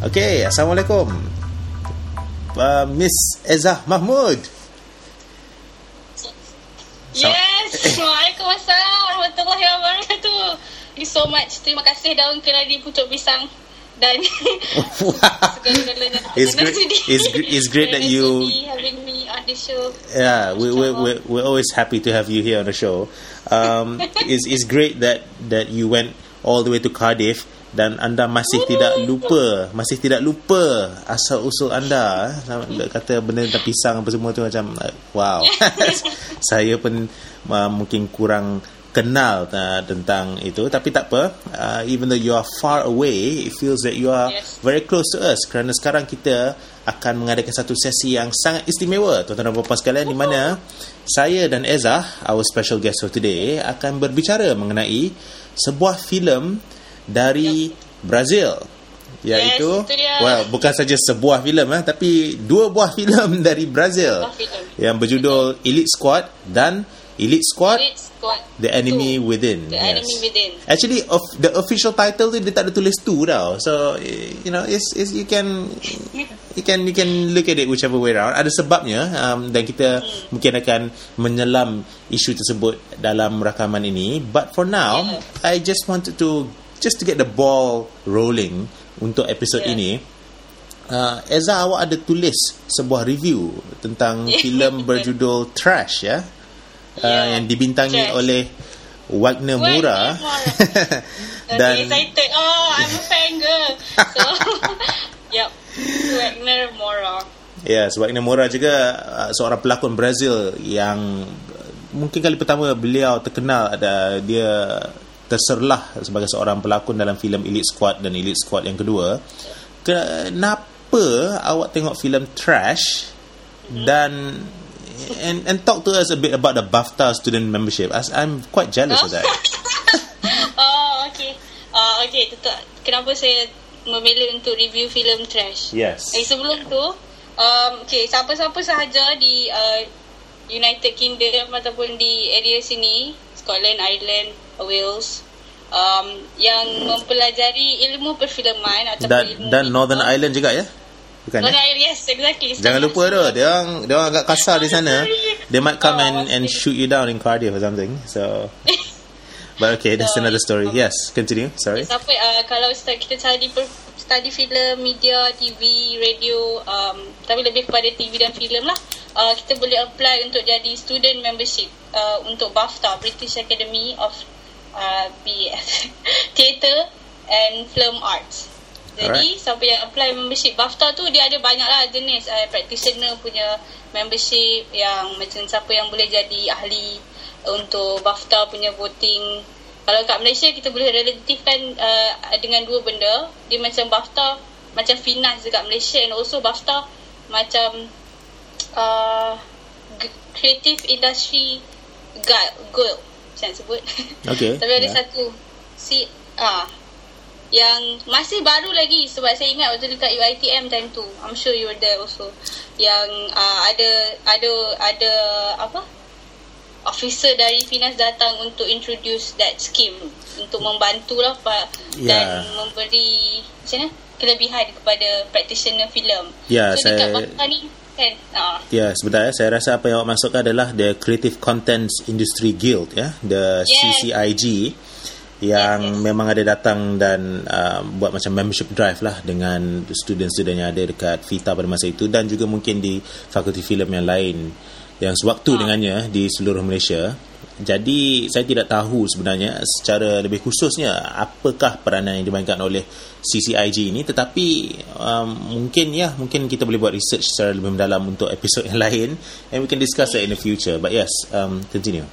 Okay, Assalamualaikum uh, Miss Ezah Mahmud Yes, Waalaikumsalam warahmatullahi wabarakatuh. Thank you so much. Terima kasih daun keladi pucuk pisang dan segala-galanya. It's great- it's gr- it's great that you- the show. Yeah, we, we, we, we're always happy to have you here on the show. Um, it's, it's great that that you went all the way to Cardiff dan anda masih tidak lupa, masih tidak lupa asal usul anda. Sampai Kata benda tentang pisang apa semua tu macam wow. Saya pun uh, mungkin kurang kenal uh, tentang itu tapi tak apa uh, even though you are far away it feels that you are Yes. very close to us kerana sekarang kita akan mengadakan satu sesi yang sangat istimewa tuan-tuan dan puan-puan sekalian di mana saya dan Ezah our special guest for today akan berbicara mengenai sebuah filem dari Brazil. Iaitu Yes, well bukan saja sebuah filem eh tapi dua buah filem dari Brazil yang berjudul Elite Squad dan Elite Squad Elite Squad. The Enemy Two. Within The yes. Enemy Within. Actually of the official title tu dia tak ada tulis tu tau. So you know it's, it's you can you can you can look at it whichever way around. Ada sebabnya um, dan kita Hmm. mungkin akan menyelam isu tersebut dalam rakaman ini. But for now, Yeah. I just wanted to just to get the ball rolling untuk episod Yeah. ini. Uh, Eza awak ada tulis sebuah review tentang Yeah. filem berjudul Trash ya. Uh, Yeah. yang dibintangi Trash. oleh Wagner Moura. dan Okay, excited. Oh, I'm a fangirl. So, yep. Wagner Mora. yes Wagner Moura juga uh, seorang pelakon Brazil yang mungkin kali pertama beliau terkenal ada dia terserlah sebagai seorang pelakon dalam filem Elite Squad dan Elite Squad yang kedua kenapa awak tengok filem Trash dan and and talk to us a bit about the BAFTA student membership as I'm quite jealous of that Oh, okay. Uh, okay, tetap. Kenapa saya memilih untuk review filem Trash? yes Eh, sebelum tu, um, okay, siapa-siapa sahaja di uh, United Kingdom ataupun di area sini, Scotland, Ireland, Wales, um, yang mempelajari ilmu perfilman ataupun dan ilmu dan. Northern Ireland juga ya bukan ya? Ireland, yes, exactly. Jangan lupa tu Dia orang Dia orang agak kasar di sana They might come Oh, and, and shoot you down in Cardiff or something So But okay That's So, another story Yes Continue Sorry Siapa uh, kalau kita study per, study filem, media, TV, radio, um, tapi lebih kepada TV dan filem lah. Uh, kita boleh apply untuk jadi student membership uh, untuk BAFTA British Academy of uh, BF Theatre and Film Arts. Jadi Alright. siapa yang apply membership BAFTA tu dia ada banyak lah jenis. Uh, practitioner punya membership yang macam siapa yang boleh jadi ahli untuk BAFTA punya voting. Kalau kat Malaysia kita boleh relatifkan uh, dengan dua benda. Dia macam BAFTA macam finance dekat Malaysia and also BAFTA macam uh, creative industry guide goal macam sebut. Okay, tapi ada yeah. satu si ah yang masih baru lagi sebab saya ingat waktu dekat UiTM time tu. I'm sure you were there also. Yang uh, ada ada ada apa? Officer dari finance datang untuk introduce that scheme. Untuk membantulah pak. Dan Yeah. memberi macam mana? Kelebihan kepada practitioner filem. Yeah, so dekat saya- BAFTA ni kan? Ah Ya sebentar ya. Saya rasa apa yang awak maksudkan adalah The Creative Contents Industry Guild ya, The Yes. CCIG yang memang ada datang dan uh, buat macam membership drive lah dengan student-student yang ada dekat FITA pada masa itu dan juga mungkin di fakulti filem yang lain yang sewaktu Ah. dengannya di seluruh Malaysia. Jadi saya tidak tahu sebenarnya secara lebih khususnya apakah peranan yang dimainkan oleh CCIG ini tetapi um, mungkin ya mungkin kita boleh buat research secara lebih mendalam untuk episod yang lain and we can discuss that in the future but yes um, continue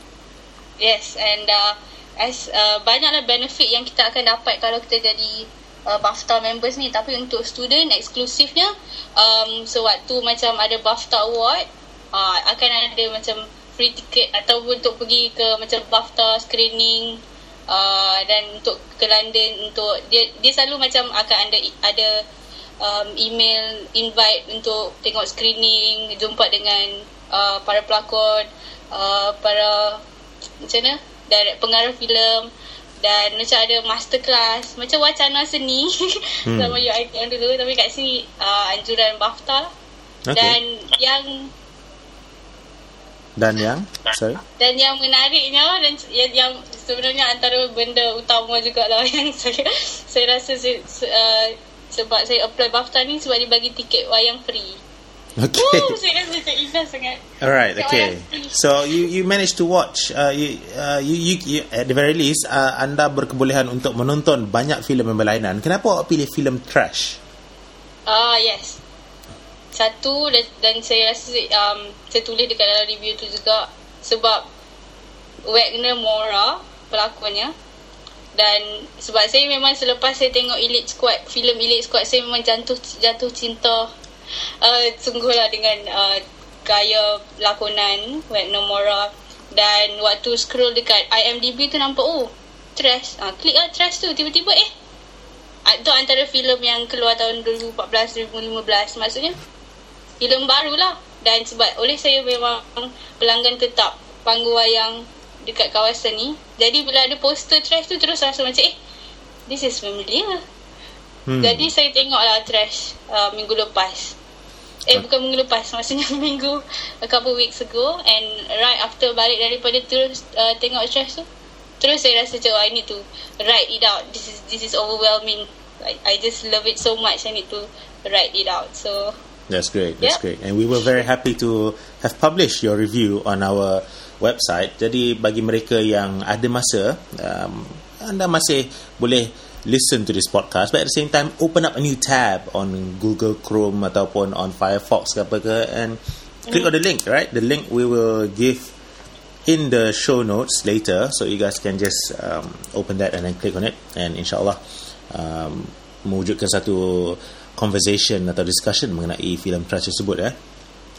Yes, and uh, as uh, banyaklah benefit yang kita akan dapat kalau kita jadi uh, BAFTA members ni. Tapi untuk student eksklusifnya, um, sewaktu macam ada BAFTA award, uh, akan ada macam free ticket ataupun untuk pergi ke macam BAFTA screening uh, dan untuk ke London untuk dia dia selalu macam akan ada ada um, email invite untuk tengok screening, jumpa dengan uh, para pelakon, uh, para macam mana, direct pengarah filem dan macam ada masterclass macam wacana seni hmm. sama UiTM dulu tapi kat sini uh, anjuran BAFTA. Okay. Dan yang dan yang sorry dan yang menariknya dan yang, yang sebenarnya antara benda utama juga lah yang saya saya rasa saya, uh, sebab saya apply BAFTA ni sebab dia bagi tiket wayang free Okay. Woo, rasa saya invest sangat. Alright, okay. So you you managed to watch uh, you, uh, you, you you at the very least uh, anda berkebolehan untuk menonton banyak filem yang berlainan. Kenapa awak pilih filem trash? Ah uh, yes. Satu dan, dan saya rasa um, saya tulis dekat dalam review tu juga sebab Wagner Mora pelakonnya dan sebab saya memang selepas saya tengok Elite Squad filem Elite Squad saya memang jatuh jatuh cinta uh, sungguhlah dengan uh, gaya lakonan Wagner Mora dan waktu scroll dekat IMDb tu nampak oh trash. Ah uh, klik lah trash tu. Tiba-tiba eh itu antara filem yang keluar tahun 2014 2015 maksudnya. Filem barulah. Dan sebab oleh saya memang pelanggan tetap panggung wayang dekat kawasan ni. Jadi bila ada poster trash tu terus rasa macam eh this is familiar hmm. jadi saya tengoklah trash uh, minggu lepas. Eh bukan minggu lepas Maksudnya minggu A couple weeks ago. And right after balik daripada terus uh, Tengok trash tu Terus saya rasa macam oh, I need to write it out. This is this is overwhelming. Like, I just love it so much. I need to write it out. So That's great That's yeah. great. And we were very happy to Have published your review On our website. Jadi bagi mereka yang ada masa um, Anda masih boleh listen to this podcast but at the same time open up a new tab on Google Chrome ataupun on Firefox ke apa ke and click on the link right the link we will give in the show notes later so you guys can just um, open that and then click on it and insyaAllah um, mewujudkan satu conversation atau discussion mengenai filem trash tersebut ya.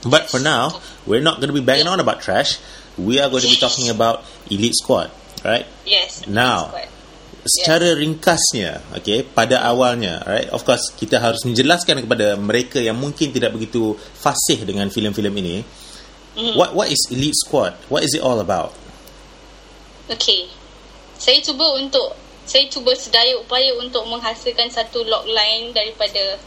But for now, we're not going to be banging on about trash. We are going to be talking about Elite Squad, right? Yes. Now, secara yeah. ringkasnya okay, pada awalnya right of course kita harus menjelaskan kepada mereka yang mungkin tidak begitu fasih dengan filem-filem ini mm. what what is elite squad what is it all about okay saya cuba untuk saya cuba sedaya upaya untuk menghasilkan satu logline daripada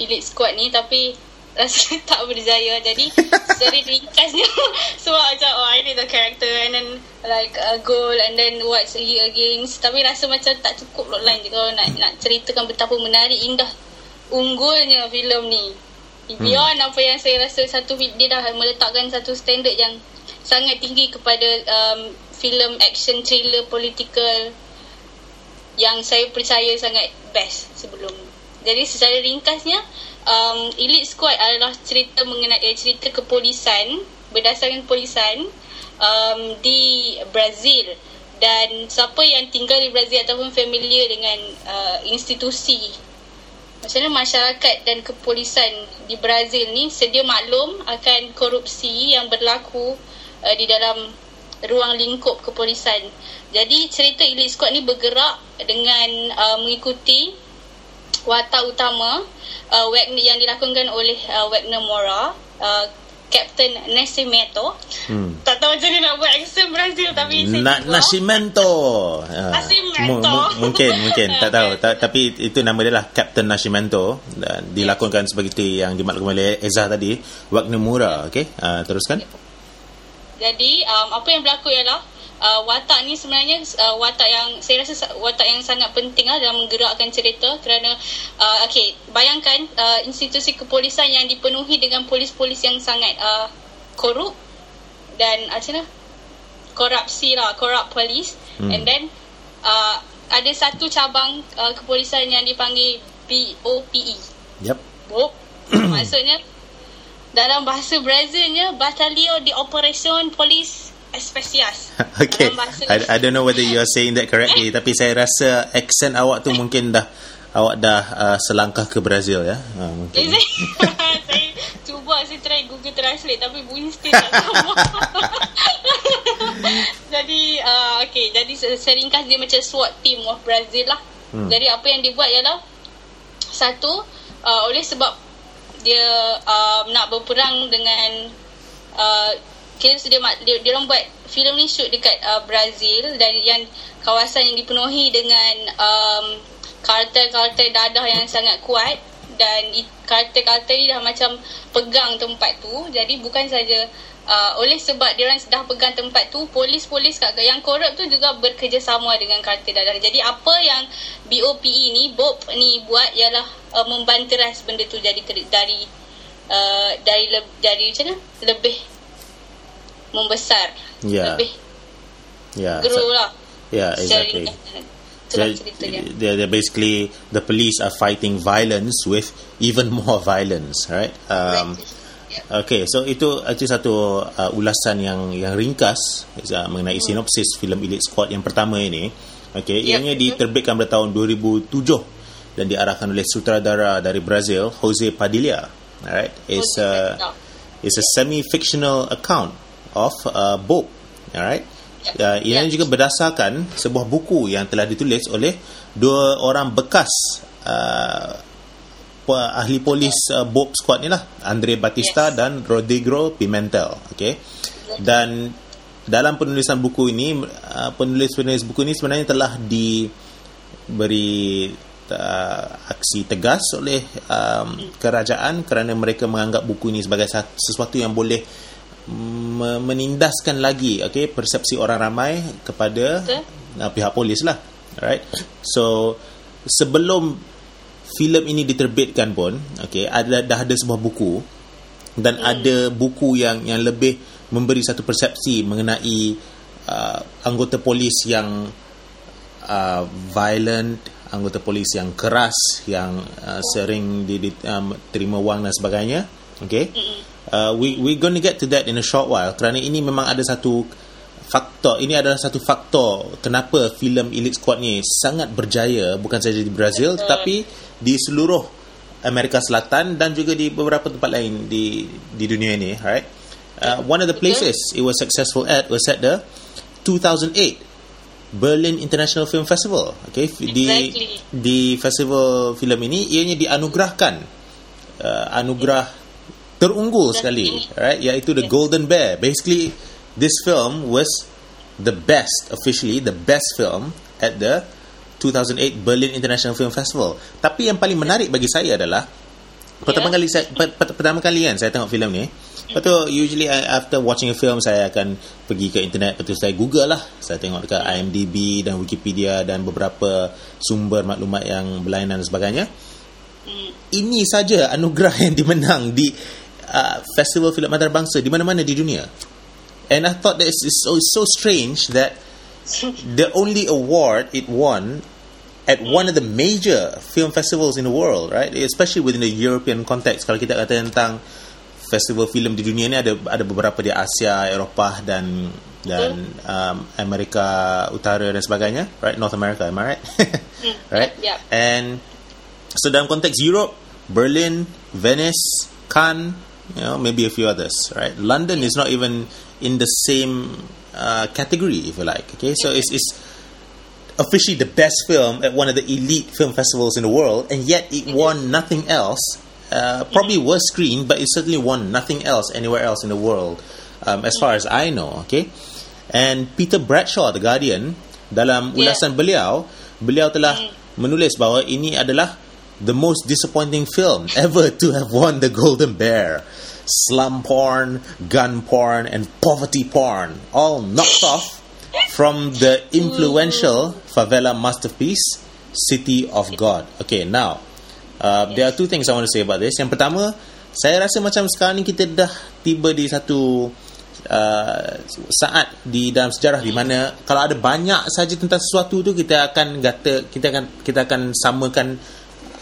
elite squad ni tapi rasa tak berjaya. Jadi secara ringkasnya sebab macam oh I need the character. And then like a goal. And then what's he against tapi rasa macam tak cukup plotline je kalau nak nak ceritakan betapa menarik indah unggulnya filem ni. Beyond hmm. apa yang saya rasa satu dia dah meletakkan satu standard yang sangat tinggi kepada um, filem action thriller political yang saya percaya sangat best sebelum. Jadi secara ringkasnya um, Elite Squad adalah cerita mengenai eh, cerita kepolisan berdasarkan kepolisan um, di Brazil dan siapa yang tinggal di Brazil ataupun familiar dengan uh, institusi macam masyarakat dan kepolisan di Brazil ni sedia maklum akan korupsi yang berlaku uh, di dalam ruang lingkup kepolisan. Jadi cerita Elite Squad ni bergerak dengan uh, mengikuti watak utama uh, Wagner yang dilakonkan oleh uh, Wagner Mora uh, Captain Nascimento. Hmm. Tak tahu macam mana nak buat accent Brazil Tapi saya Na- Nascimento. Uh, Nascimento. M- Mungkin mungkin. Tak tahu. Ta- Tapi itu nama dia lah Captain Nascimento. Dan dilakonkan seperti yang dimaklumkan oleh Ezra tadi Wagner Mora Okay. Uh, Teruskan. Jadi um, Apa yang berlaku ialah uh, watak ni sebenarnya uh, watak yang saya rasa watak yang sangat penting lah dalam menggerakkan cerita kerana uh, okay bayangkan uh, institusi kepolisan yang dipenuhi dengan polis-polis yang sangat uh, korup dan uh, macam mana? Korupsi lah korup polis. Hmm. and then uh, ada satu cabang uh, kepolisan yang dipanggil BOPE yep BOP maksudnya dalam bahasa Brazilnya Batalio de Operación Polis Especias. okay. I, I don't know whether you are saying that correctly. tapi saya rasa accent awak tu mungkin dah awak dah uh, selangkah ke Brazil ya. Uh, mungkin. saya cuba saya try Google Translate tapi bunyi still tak sama. jadi uh, okay. Jadi seringkas dia macam SWAT team of Brazil lah. Hmm. Jadi apa yang dibuat ialah satu uh, oleh sebab dia uh, nak berperang dengan uh, kira dia, dia, dia orang buat filem ni shoot dekat uh, Brazil dan yang kawasan yang dipenuhi dengan um, karakter-karakter dadah yang sangat kuat dan karakter-karakter ni dah macam pegang tempat tu. Jadi bukan saja uh, oleh sebab dia orang dah pegang tempat tu polis-polis kat yang korup tu juga bekerjasama dengan karakter dadah. Jadi apa yang BOPE ni BOP ni buat ialah uh, membanteras benda tu jadi dari uh, dari le, dari macam mana? Lebih membesar yeah. lebih yeah. grow so, lah yeah exactly so, they're, they're basically the police are fighting violence with even more violence right um, Okay, so itu itu satu uh, ulasan yang yang ringkas uh, mengenai hmm. sinopsis filem Elite Squad yang pertama ini. Okay, yep. ianya diterbitkan pada tahun 2007 dan diarahkan oleh sutradara dari Brazil, Jose Padilha. Alright, it's a it's a semi-fictional account of uh, Bob. Alright. Uh, ia yeah. juga berdasarkan sebuah buku yang telah ditulis oleh dua orang bekas uh, ahli polis uh, Bob Squad ni lah Andre Batista yes. dan Rodrigo Pimentel okay dan dalam penulisan buku ini uh, penulis-penulis buku ini sebenarnya telah diberi uh, aksi tegas oleh um, kerajaan kerana mereka menganggap buku ini sebagai sesuatu yang boleh menindaskan lagi okay, persepsi orang ramai kepada uh, pihak polis lah right so sebelum filem ini diterbitkan pun okay, ada dah ada sebuah buku dan hmm. ada buku yang yang lebih memberi satu persepsi mengenai uh, anggota polis yang uh, violent anggota polis yang keras yang uh, sering di, di um, terima wang dan sebagainya okay uh, we we going to get to that in a short while kerana ini memang ada satu faktor ini adalah satu faktor kenapa filem Elite Squad ni sangat berjaya bukan saja di Brazil tetapi di seluruh Amerika Selatan dan juga di beberapa tempat lain di di dunia ini right uh, one of the places it was successful at was at the 2008 Berlin International Film Festival. Okay, exactly. di di festival filem ini ianya dianugerahkan uh, anugerah terunggul sekali, right? Iaitu the Golden Bear. Basically, this film was the best officially the best film at the 2008 Berlin International Film Festival. Tapi yang paling menarik bagi saya adalah pertama yeah. kali saya pertama kali kan saya tengok filem ni. Lepas tu usually after watching a film saya akan pergi ke internet lepas tu saya google lah saya tengok dekat IMDb dan Wikipedia dan beberapa sumber maklumat yang berlainan dan sebagainya ini saja anugerah yang dimenang di uh, festival filem antarabangsa di mana-mana di dunia and I thought that it's, it's, so, it's so strange that the only award it won at one of the major film festivals in the world right especially within the European context kalau kita kata tentang festival filem di dunia ni ada ada beberapa di Asia, Eropah dan dan um, Amerika Utara dan sebagainya, right? North America, am I right? Hmm. right? Yeah. And so dalam konteks Europe, Berlin, Venice, Cannes, you know, maybe a few others, right? London is not even in the same uh, category, if you like. Okay, so it's it's officially the best film at one of the elite film festivals in the world, and yet it won nothing else uh, probably was screened, but it certainly won nothing else anywhere else in the world, um, as far as I know. Okay, and Peter Bradshaw, the Guardian, dalam ulasan yeah. beliau, beliau telah mm. menulis bahawa ini adalah the most disappointing film ever to have won the Golden Bear. Slum porn, gun porn, and poverty porn, all knocked off from the influential favela masterpiece, City of God. Okay, now Uh, there are two things I want to say about this. Yang pertama, saya rasa macam sekarang ni kita dah tiba di satu uh, saat di dalam sejarah di mana kalau ada banyak saja tentang sesuatu tu kita akan kata kita akan kita akan samakan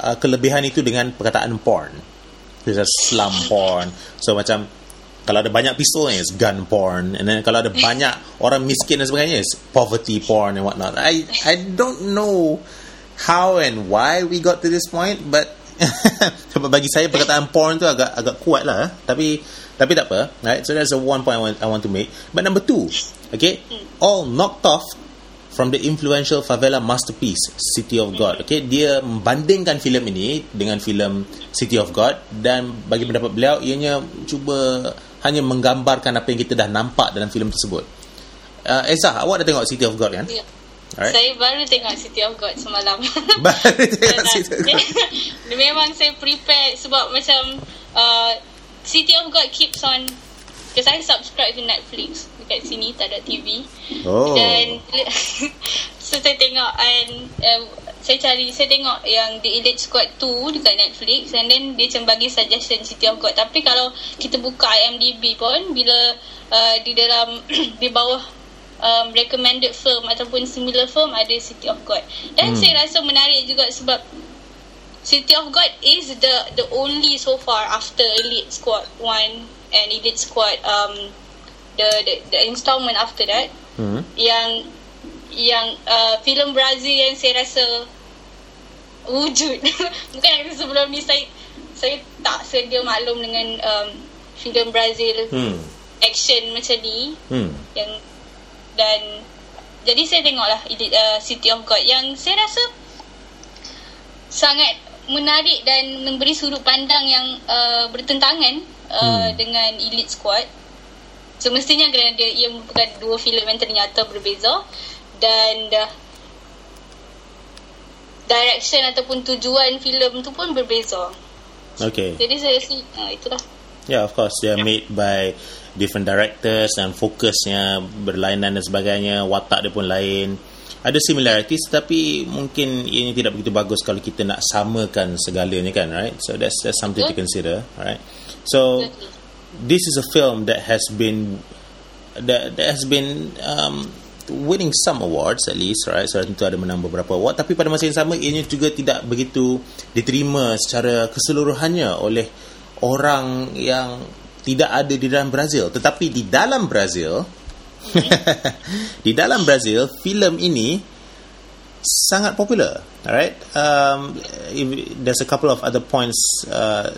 uh, kelebihan itu dengan perkataan porn. There's a slum porn. So macam kalau ada banyak pistol ni it's gun porn and then kalau ada banyak orang miskin dan sebagainya it's poverty porn and whatnot. I I don't know how and why we got to this point but bagi saya perkataan porn tu agak agak kuat lah eh. tapi tapi tak apa right so that's the one point I want, I want to make but number two okay all knocked off from the influential favela masterpiece City of God okay dia membandingkan filem ini dengan filem City of God dan bagi pendapat beliau ianya cuba hanya menggambarkan apa yang kita dah nampak dalam filem tersebut. Uh, Esa, awak dah tengok City of God kan? Ya. Alright. Saya baru tengok City of God semalam. Baru tengok City of God. Memang saya prepare sebab macam uh, City of God keeps on Because I subscribe to Netflix Dekat sini tak ada TV Oh. Dan So saya tengok And uh, Saya cari Saya tengok yang The Elite Squad 2 Dekat Netflix And then dia macam bagi suggestion City of God Tapi kalau kita buka IMDb pun Bila uh, Di dalam Di bawah um, Recommended film Ataupun similar film Ada City of God Dan Hmm. saya rasa menarik juga Sebab City of God is the the only so far after Elite Squad 1 and Elite Squad um the the, the installment after that Hmm. yang yang uh, filem Brazil yang saya rasa wujud. Bukan yang sebelum ni saya saya tak sedia maklum dengan um, filem Brazil Hmm. action macam ni Hmm. yang dan jadi saya tengoklah uh, City of God yang saya rasa sangat menarik dan memberi sudut pandang yang uh, bertentangan uh, Hmm. dengan Elite Squad. Semestinya kerana dia ia merupakan dua filem yang ternyata berbeza dan uh, direction ataupun tujuan filem tu pun berbeza. Okay. Jadi saya rasa uh, itulah. Yeah, of course. They are made by different directors dan fokusnya berlainan dan sebagainya. Watak dia pun lain. Ada similarities tapi mungkin ini tidak begitu bagus kalau kita nak samakan segalanya kan, right? So that's that's something to consider, right? So Exactly. this is a film that has been that, that has been um, winning some awards at least right? So tentu ada menang beberapa award. Tapi pada masa yang sama ianya juga tidak begitu diterima secara keseluruhannya oleh orang yang tidak ada di dalam Brazil. Tetapi di dalam Brazil di dalam Brazil filem ini sangat popular alright? Um, if, there's a couple of other points uh,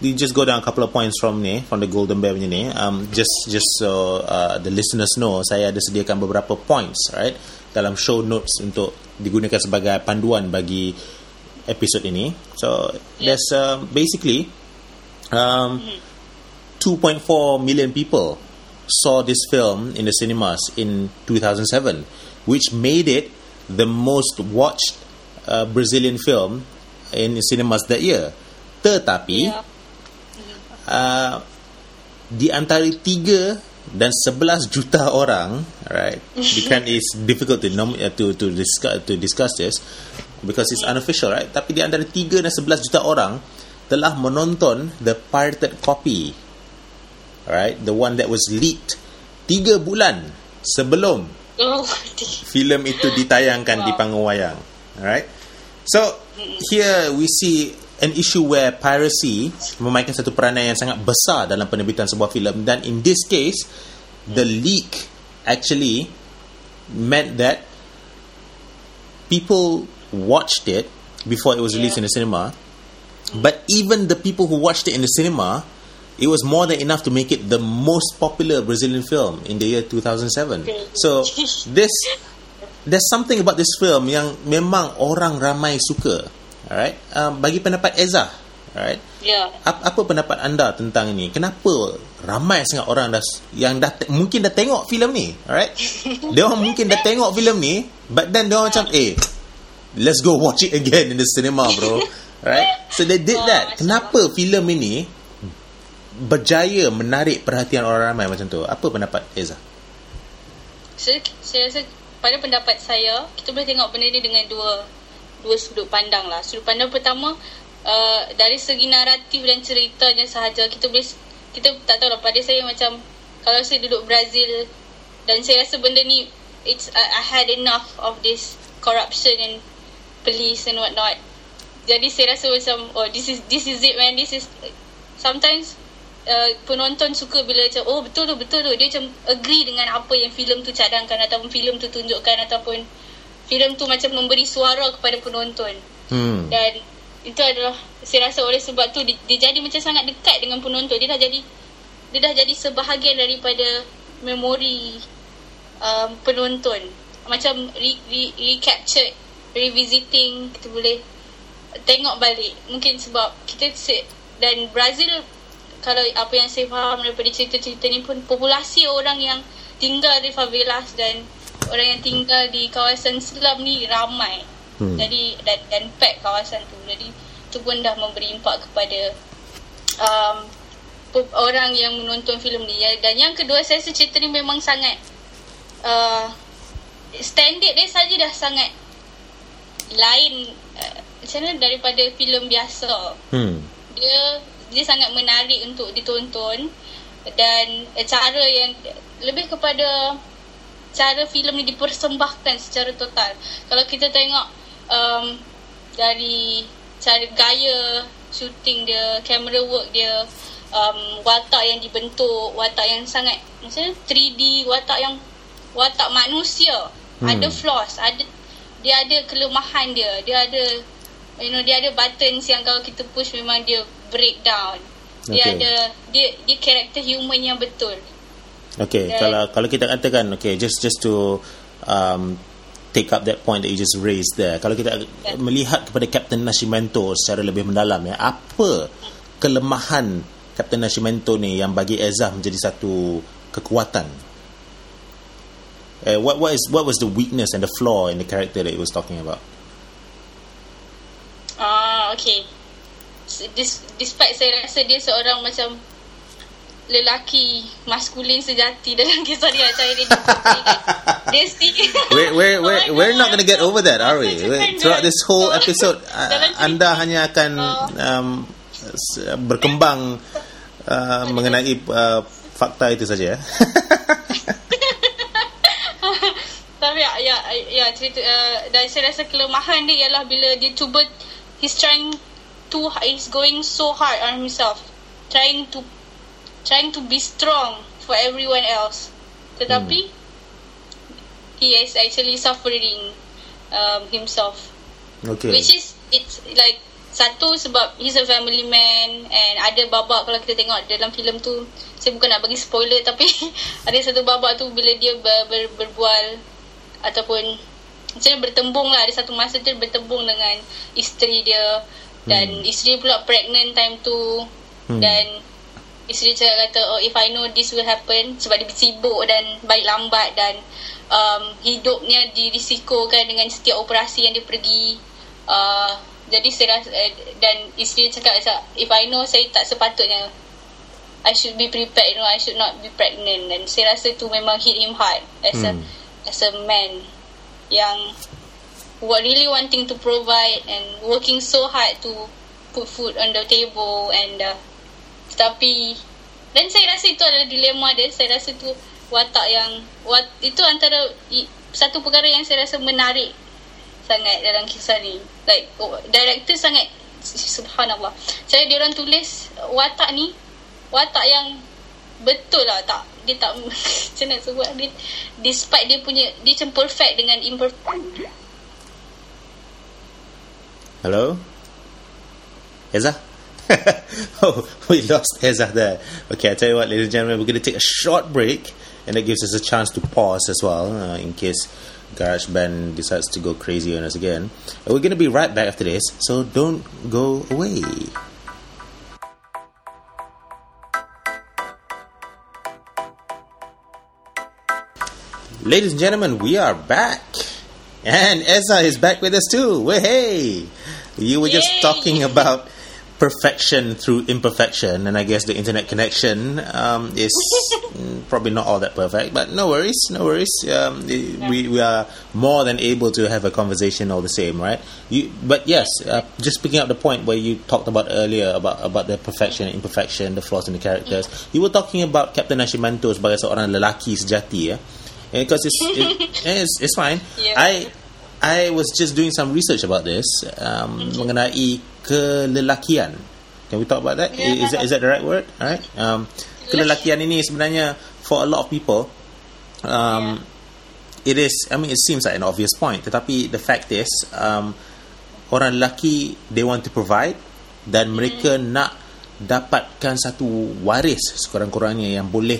you just go down a couple of points from ni from the golden bear punya ni um, just just so uh, the listeners know saya ada sediakan beberapa points right dalam show notes untuk digunakan sebagai panduan bagi episod ini so there's uh, basically um, 2.4 million people saw this film in the cinemas in 2007, which made it the most watched uh, Brazilian film in cinemas that year. Tetapi Yeah. Uh, di antara 3 dan 11 juta orang, right? Because it's difficult to nom- to to discuss to discuss this because it's unofficial, right? Tapi di antara 3 dan 11 juta orang telah menonton the pirated copy. Right? The one that was leaked 3 bulan sebelum Oh, filem itu ditayangkan di panggung wayang. Alright? So, here we see an issue where piracy memainkan satu peranan yang sangat besar dalam penerbitan sebuah filem dan in this case, the leak actually meant that people watched it before it was released in the cinema. But even the people who watched it in the cinema, it was more than enough to make it the most popular Brazilian film in the year 2007. So this there's something about this film yang memang orang ramai suka. Alright? Um, bagi pendapat Eza, alright? ya. Apa, apa pendapat anda tentang ini? Kenapa ramai sangat orang dah yang dah te- mungkin dah tengok filem ni, alright? dia orang mungkin dah tengok filem ni, but then dia orang macam, eh, let's go watch it again in the cinema, bro. Right? So they did Oh, that. Kenapa filem ini berjaya menarik perhatian orang ramai macam tu? Apa pendapat Eza? Saya, saya rasa pada pendapat saya kita boleh tengok benda ni dengan dua dua sudut pandang lah. Sudut pandang pertama uh, dari segi naratif dan ceritanya sahaja kita boleh kita tak tahu lah pada saya macam kalau saya duduk Brazil dan saya rasa benda ni it's I, I had enough of this corruption and police and what not. Jadi saya rasa macam oh this is this is it man this is sometimes uh, penonton suka bila macam oh betul tu betul tu dia macam agree dengan apa yang filem tu cadangkan ataupun filem tu tunjukkan ataupun filem tu macam memberi suara kepada penonton. Hmm. dan itu adalah saya rasa oleh sebab tu dia, dia jadi macam sangat dekat dengan penonton. Dia dah jadi dia dah jadi sebahagian daripada memori um, penonton. Macam re, re, recaptured revisiting kita boleh tengok balik. Mungkin sebab kita dan Brazil kalau apa yang saya faham daripada cerita-cerita ni pun populasi orang yang tinggal di favelas dan orang yang tinggal di kawasan selam ni ramai. Hmm. Jadi dan, dan pack kawasan tu. Jadi tu pun dah memberi impak kepada um, orang yang menonton filem ni. Dan yang kedua saya rasa cerita ni memang sangat uh, standard dia saja dah sangat lain uh, macam mana daripada filem biasa. Hmm. Dia dia sangat menarik untuk ditonton dan cara yang lebih kepada cara filem ni dipersembahkan secara total. Kalau kita tengok um, dari cara gaya shooting dia, camera work dia, um, watak yang dibentuk, watak yang sangat macam 3D, watak yang watak manusia. Hmm. Ada flaws, ada dia ada kelemahan dia, dia ada you know dia ada buttons yang kalau kita push memang dia breakdown. Dia okay. ada dia dia karakter human yang betul. Okay, Dan, kalau kalau kita katakan okay just just to um, take up that point that you just raised there. Kalau kita yeah. melihat kepada Captain Nascimento secara lebih mendalam ya, apa kelemahan Captain Nascimento ni yang bagi Ezra menjadi satu kekuatan? Uh, what what is what was the weakness and the flaw in the character that he was talking about? Ah, uh, okay. Dis, despite saya rasa dia seorang macam lelaki maskulin sejati dalam kisah dia saya dia dia we're, we're, we're, we're not going to get over that are we? Throughout this whole episode anda hanya akan oh. um, berkembang uh, mengenai uh, fakta itu saja ya tapi ya ya, ya cerita uh, dan saya rasa kelemahan dia ialah bila dia cuba he's trying to he's going so hard on himself. Trying to trying to be strong for everyone else. Tetapi hmm. he is actually suffering um, himself. Okay. Which is it's like satu sebab he's a family man and ada babak kalau kita tengok dalam filem tu. Saya bukan nak bagi spoiler tapi ada satu babak tu bila dia ber, ber, berbual ataupun macam bertembung lah. Ada satu masa dia bertembung dengan isteri dia. Dan hmm. isteri pula pregnant time tu. Hmm. dan isteri saya kata oh if I know this will happen sebab dia sibuk dan balik lambat dan um, hidupnya dirisikokan dengan setiap operasi yang dia pergi uh, jadi saya rasa uh, dan isteri cakap if I know saya tak sepatutnya I should be prepared you know I should not be pregnant dan saya rasa tu memang hit him hard as hmm. a as a man yang what really wanting to provide and working so hard to put food on the table and uh, tapi dan saya rasa itu adalah dilema dia. Saya rasa tu watak yang wat, itu antara i, satu perkara yang saya rasa menarik sangat dalam kisah ni. Like oh, director sangat subhanallah. Saya dia orang tulis watak ni watak yang betul lah. Tak dia tak macam nak sebut? Dia, despite dia punya dia macam perfect dengan imperfect hello? Eza oh, we lost Ezra there. Okay, I tell you what, ladies and gentlemen, we're going to take a short break, and that gives us a chance to pause as well, uh, in case GarageBand decides to go crazy on us again. And we're going to be right back after this, so don't go away. Ladies and gentlemen, we are back. And Ezra is back with us too. Well, hey! You were Yay. just talking about perfection through imperfection, and I guess the internet connection um, is probably not all that perfect, but no worries, no worries. Um, yeah. we, we are more than able to have a conversation all the same, right? You, but yes, uh, just picking up the point where you talked about earlier about about the perfection and imperfection, the flaws in the characters. Yeah. You were talking about Captain Nascimento sebagai seorang lelaki sejati, ya. Because it's, it, it's it's fine. Yeah. I I was just doing some research about this um, mm-hmm. mengenai kelelakian. Can we talk about that? Yeah. Is, that is that the right word? Alright. Um, kelelakian ini sebenarnya for a lot of people, um, yeah. it is. I mean, it seems like an obvious point. Tetapi the fact is, um, orang lelaki they want to provide dan mereka mm. nak dapatkan satu waris sekurang-kurangnya yang boleh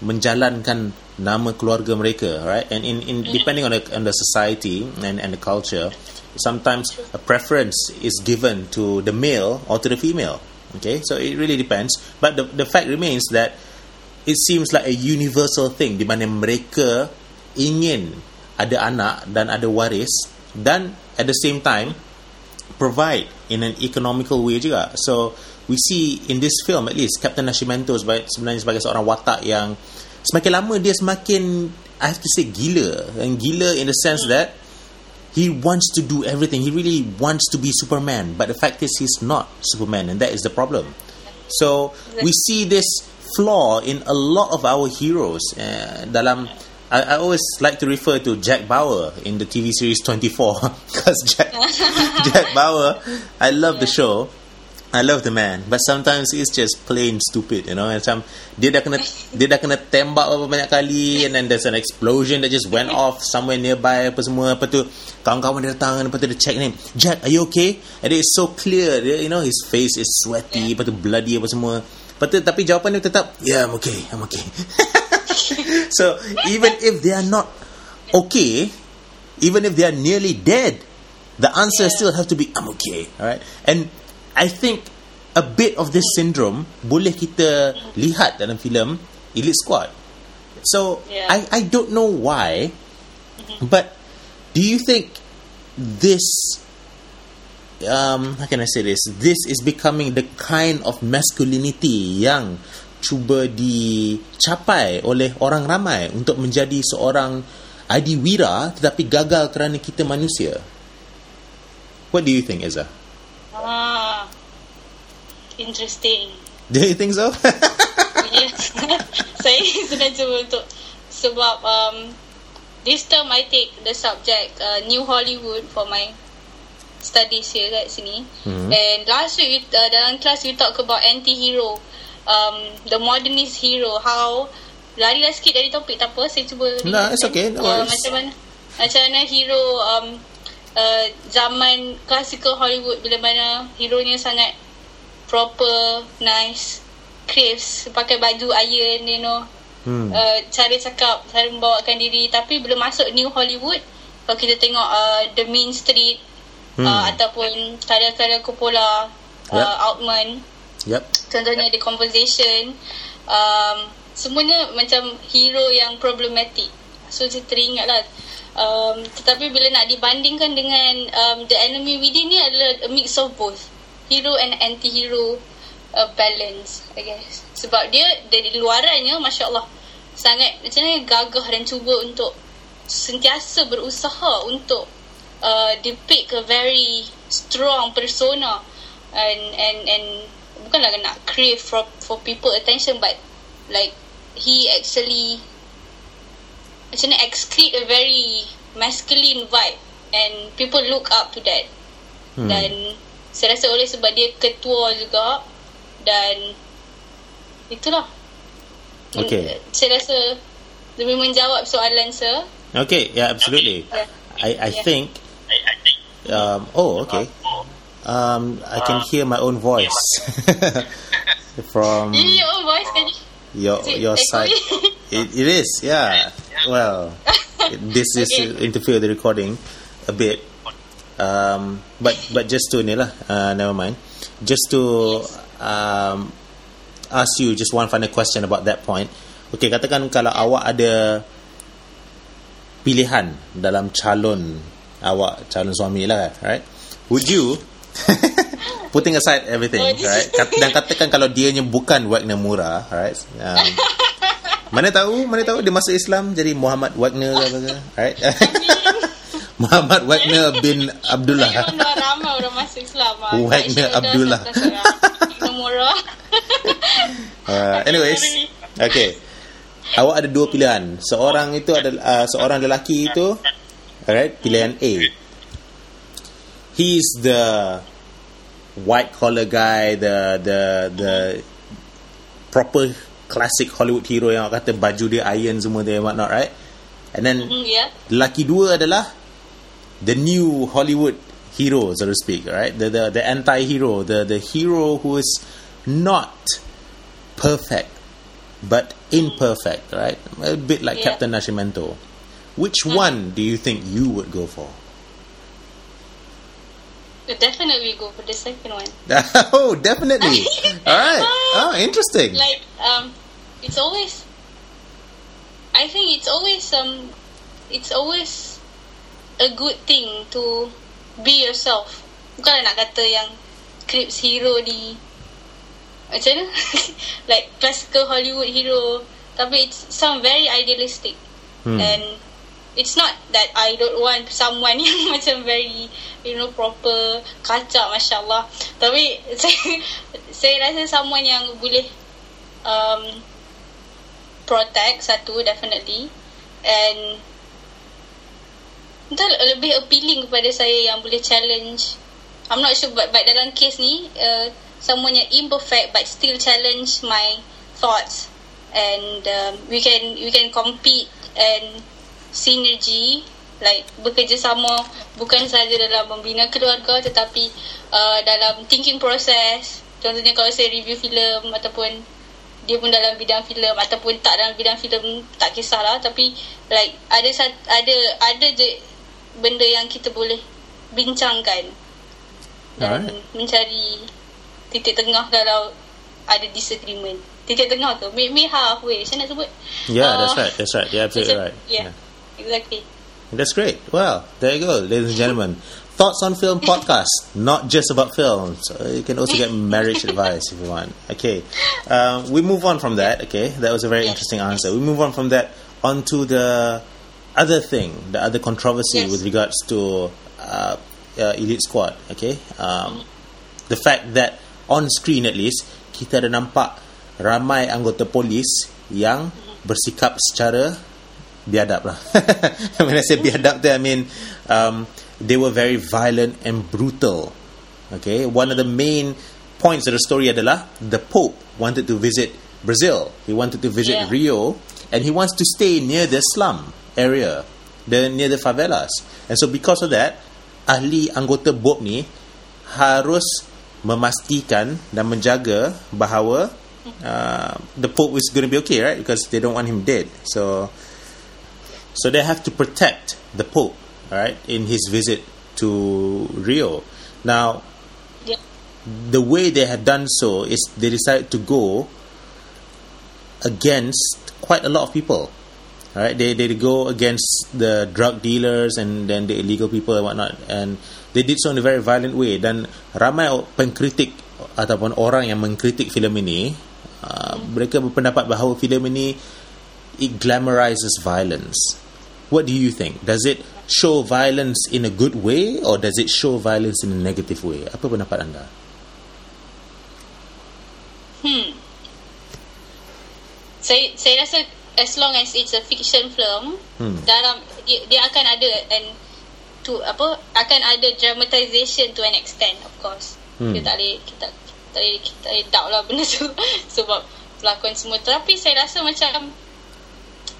menjalankan nama keluarga mereka right and in in depending on the on the society and and the culture sometimes a preference is given to the male or to the female Okay, so it really depends. But the the fact remains that it seems like a universal thing di mana mereka ingin ada anak dan ada waris dan at the same time provide in an economical way juga. So we see in this film at least Captain Nascimento sebenarnya sebagai seorang watak yang semakin lama dia semakin I have to say gila and gila in the sense that he wants to do everything. He really wants to be Superman, but the fact is he's not Superman, and that is the problem. So we see this flaw in a lot of our heroes. Uh, dalam, I, I always like to refer to Jack Bauer in the TV series 24 because Jack, Jack Bauer, I love the show. I love the man, but sometimes it's just plain stupid, you know. Macam dia dah kena dia dah kena tembak berapa banyak kali, and then there's an explosion that just went off somewhere nearby, apa semua. Lepas tu kawan-kawan dia datang, lepas tu dia check ni, Jack, are you okay? And it's so clear, dia, you know, his face is sweaty, lepas tu bloody apa semua. Lepas tu, tapi jawapan dia tetap, yeah, I'm okay, I'm okay. so even if they are not okay, even if they are nearly dead, the answer Yeah. still have to be, I'm okay, alright. And I think a bit of this syndrome boleh kita lihat dalam filem Elite Squad. So Yeah. I I don't know why, but do you think this um how can I say this? This is becoming the kind of masculinity yang cuba dicapai oleh orang ramai untuk menjadi seorang adiwira tetapi gagal kerana kita manusia. What do you think, Eza? Ah, interesting. Do you think so? Yes. Saya sedang cuba untuk sebab um, this term I take the subject uh, New Hollywood for my studies here kat sini. Mhm. And last week uh, dalam kelas we talk about anti-hero. Um, the modernist hero. How lari lah sikit dari topik tak apa. Saya cuba No, it's okay. No Uh, macam mana macam mana hero um, uh, zaman classical Hollywood bila mana hero nya sangat proper, nice, crisp, pakai baju iron, you know. Hmm. Uh, cara cakap, cara membawakan diri. Tapi bila masuk New Hollywood, kalau kita tengok uh, The Mean Street Hmm. uh, ataupun karya-karya Coppola, uh, Yep. Altman, Yep. contohnya The Conversation, um, semuanya macam hero yang problematic. So saya teringat lah. Um, tetapi bila nak dibandingkan dengan um, The Enemy Within ni adalah a mix of both. Hero and anti-hero uh, balance, I guess. Sebab dia dari luarannya, Masya Allah, sangat macam mana gagah dan cuba untuk sentiasa berusaha untuk uh, depict a very strong persona and and and bukanlah nak crave for for people attention but like he actually macam mana excrete a very masculine vibe and people look up to that Hmm. dan saya rasa oleh sebab dia ketua juga dan itulah Okay. saya rasa demi menjawab soalan saya Okay, yeah, absolutely. Yeah. I, I Yeah. think. Um, oh, okay. Um, I can hear my own voice from your own voice tadi your Is it your side. It, it is, yeah. Well, this is Okay. interfere the recording a bit. Um, but but just to ni lah, uh, never mind. Just to um, ask you just one final question about that point. Okay, katakan kalau awak ada pilihan dalam calon awak calon suami lah, right? Would you putting aside everything, right? Kat- Dan katakan kalau dia nya bukan Wagner Mura, right? Um, mana tahu, mana tahu dia masuk Islam jadi Muhammad Wagner ke apa ke, right? Muhammad Wagner bin Abdullah. Saya orang ramai orang masuk Islam ah. Wagner sure Abdullah. Uh, anyways, okay. Awak ada dua pilihan. Seorang itu adalah uh, seorang lelaki itu, alright, pilihan A. He's the white collar guy, the the the proper classic Hollywood hero yang awak kata baju dia iron semua dia whatnot, right? And then Hmm, ya. lelaki dua adalah the new Hollywood hero, so to speak, right? The the the anti-hero, the the hero who is not perfect but imperfect, right? A bit like Yeah. Captain Nascimento. Which one do you think you would go for? definitely go for the second one. oh, definitely. All right. Oh, interesting. Like um, it's always. I think it's always um, it's always a good thing to be yourself. Bukan nak kata yang Crips hero ni macam mana? like classical Hollywood hero. Tapi it's some very idealistic. Hmm. And it's not that I don't want someone yang macam very you know proper kacak Masya Allah tapi saya, saya rasa someone yang boleh um, protect satu definitely and entah lebih appealing kepada saya yang boleh challenge. I'm not sure but, but dalam case ni uh, yang imperfect but still challenge my thoughts. And um, we can we can compete and sinergi like bekerjasama bukan sahaja dalam membina keluarga tetapi uh, dalam thinking process. Contohnya kalau saya review filem ataupun dia pun dalam bidang filem ataupun tak dalam bidang filem tak kisahlah. Tapi like ada ada ada je benda yang kita boleh bincangkan dan Alright. mencari titik tengah kalau ada disagreement titik tengah tu meet me halfway saya nak sebut Yeah, Uh, that's right. That's right. You're absolutely right. yeah, exactly That's great. Well, there you go, ladies and gentlemen. Thoughts on Film podcast, not just about films. You can also get marriage advice if you want. Okay, um, we move on from that. Okay, that was a very interesting answer. We move on from that onto the other thing, the other controversy Yes. with regards to uh, uh, Elite Squad. Okay, um, the fact that on screen at least kita ada nampak ramai anggota polis yang bersikap secara biadab lah. when I say biadab there, I mean um, they were very violent and brutal. Okay, one of the main points of the story adalah the Pope wanted to visit Brazil. He wanted to visit Yeah. Rio, and he wants to stay near the slum area, the near the favelas. And so because of that, ahli anggota BOP ni harus memastikan dan menjaga bahawa uh, the Pope is going to be okay, right? Because they don't want him dead. So so they have to protect the Pope, right, in his visit to Rio. Now, yeah. the way they had done so is they decided to go against quite a lot of people. Right? They they go against the drug dealers and then the illegal people and whatnot, and they did so in a very violent way. Dan ramai pengkritik ataupun orang yang mengkritik filem ini, uh, mereka berpendapat bahawa filem ini it glamorizes violence. What do you think? Does it show violence in a good way or does it show violence in a negative way? Apa pendapat anda? Hmm. Saya saya rasa as long as it's a fiction film, Hmm. dalam dia, dia akan ada and to apa akan ada dramatization to an extent of course. Hmm. Kita tak boleh kita tak boleh kita tak boleh doubt lah benda tu sebab pelakon semua tapi saya rasa macam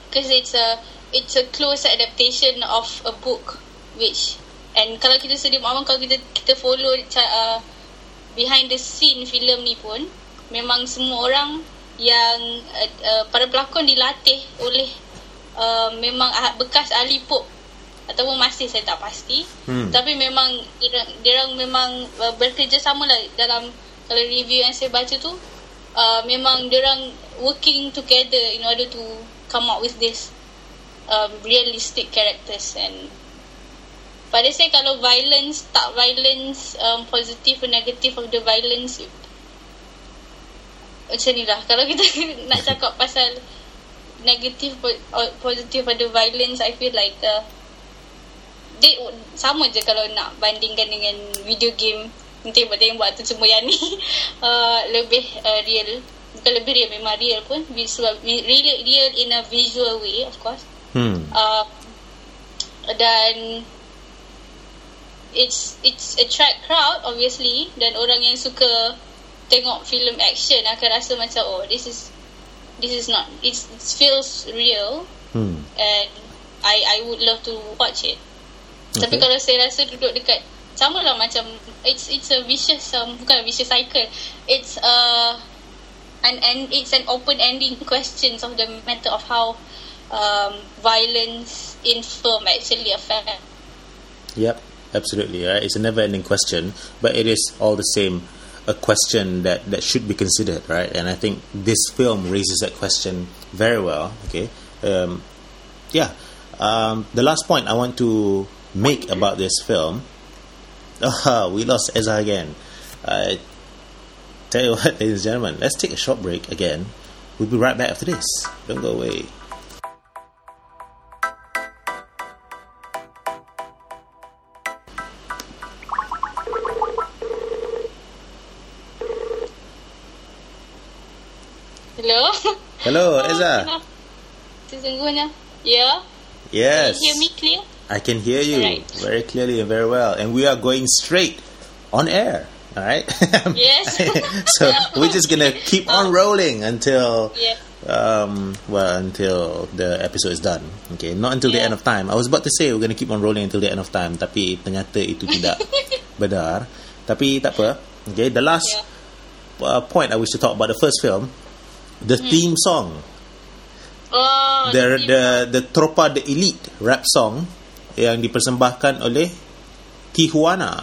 because it's a it's a close adaptation of a book which and kalau kita sedia maklum kalau kita kita follow uh, behind the scene filem ni pun memang semua orang yang uh, uh, para pelakon dilatih oleh uh, memang ah- bekas ahli pop ataupun masih saya tak pasti Hmm. tapi memang dia orang memang uh, bekerjasama lah dalam kalau review yang saya baca tu uh, memang dia orang working together in order to come up with this um, realistic characters and pada saya kalau violence tak violence um, positive or negative of the violence macam ni lah. Kalau kita nak cakap pasal negative po- or positive pada violence I feel like uh, dia sama je kalau nak bandingkan dengan video game. Tembak-tembak tu semua yang ni. Uh, lebih uh, real. Bukan lebih real memang real pun. Visual real, real in a visual way of course. Hmm. uh, dan it's it's attract crowd obviously. Dan orang yang suka tengok filem action akan rasa macam oh this is this is not it's, it feels real Hmm. and I I would love to watch it Okay. tapi kalau saya rasa duduk dekat sama lah macam it's it's a vicious um, bukan a vicious cycle it's uh and and it's an open ending questions of the matter of how um, violence in film actually affect Yep. absolutely. Right? It's a never-ending question, but it is all the same a question that that should be considered, right? And I think this film raises that question very well. Okay, um, yeah. Um, the last point I want to make about this film. Ah, we lost Ezra again. I tell you what, ladies and gentlemen, let's take a short break again. We'll be right back after this. Don't go away. Hello, Ezra. Sesungguhnya. Ya. Yes. Can you hear me clear? I can hear you Alright. very clearly and very well. And we are going straight on air. All right. Yes. so we're just gonna keep on rolling until Yes. um well until the episode is done. Okay, not until the end of time. I was about to say we're gonna keep on rolling until the end of time, tapi ternyata itu tidak benar. Tapi tak apa. Okay, the last Yeah. uh, point I wish to talk about the first film, the Hmm. theme song, Oh, the the the Tropa de Elite rap song yang dipersembahkan oleh Tijuana.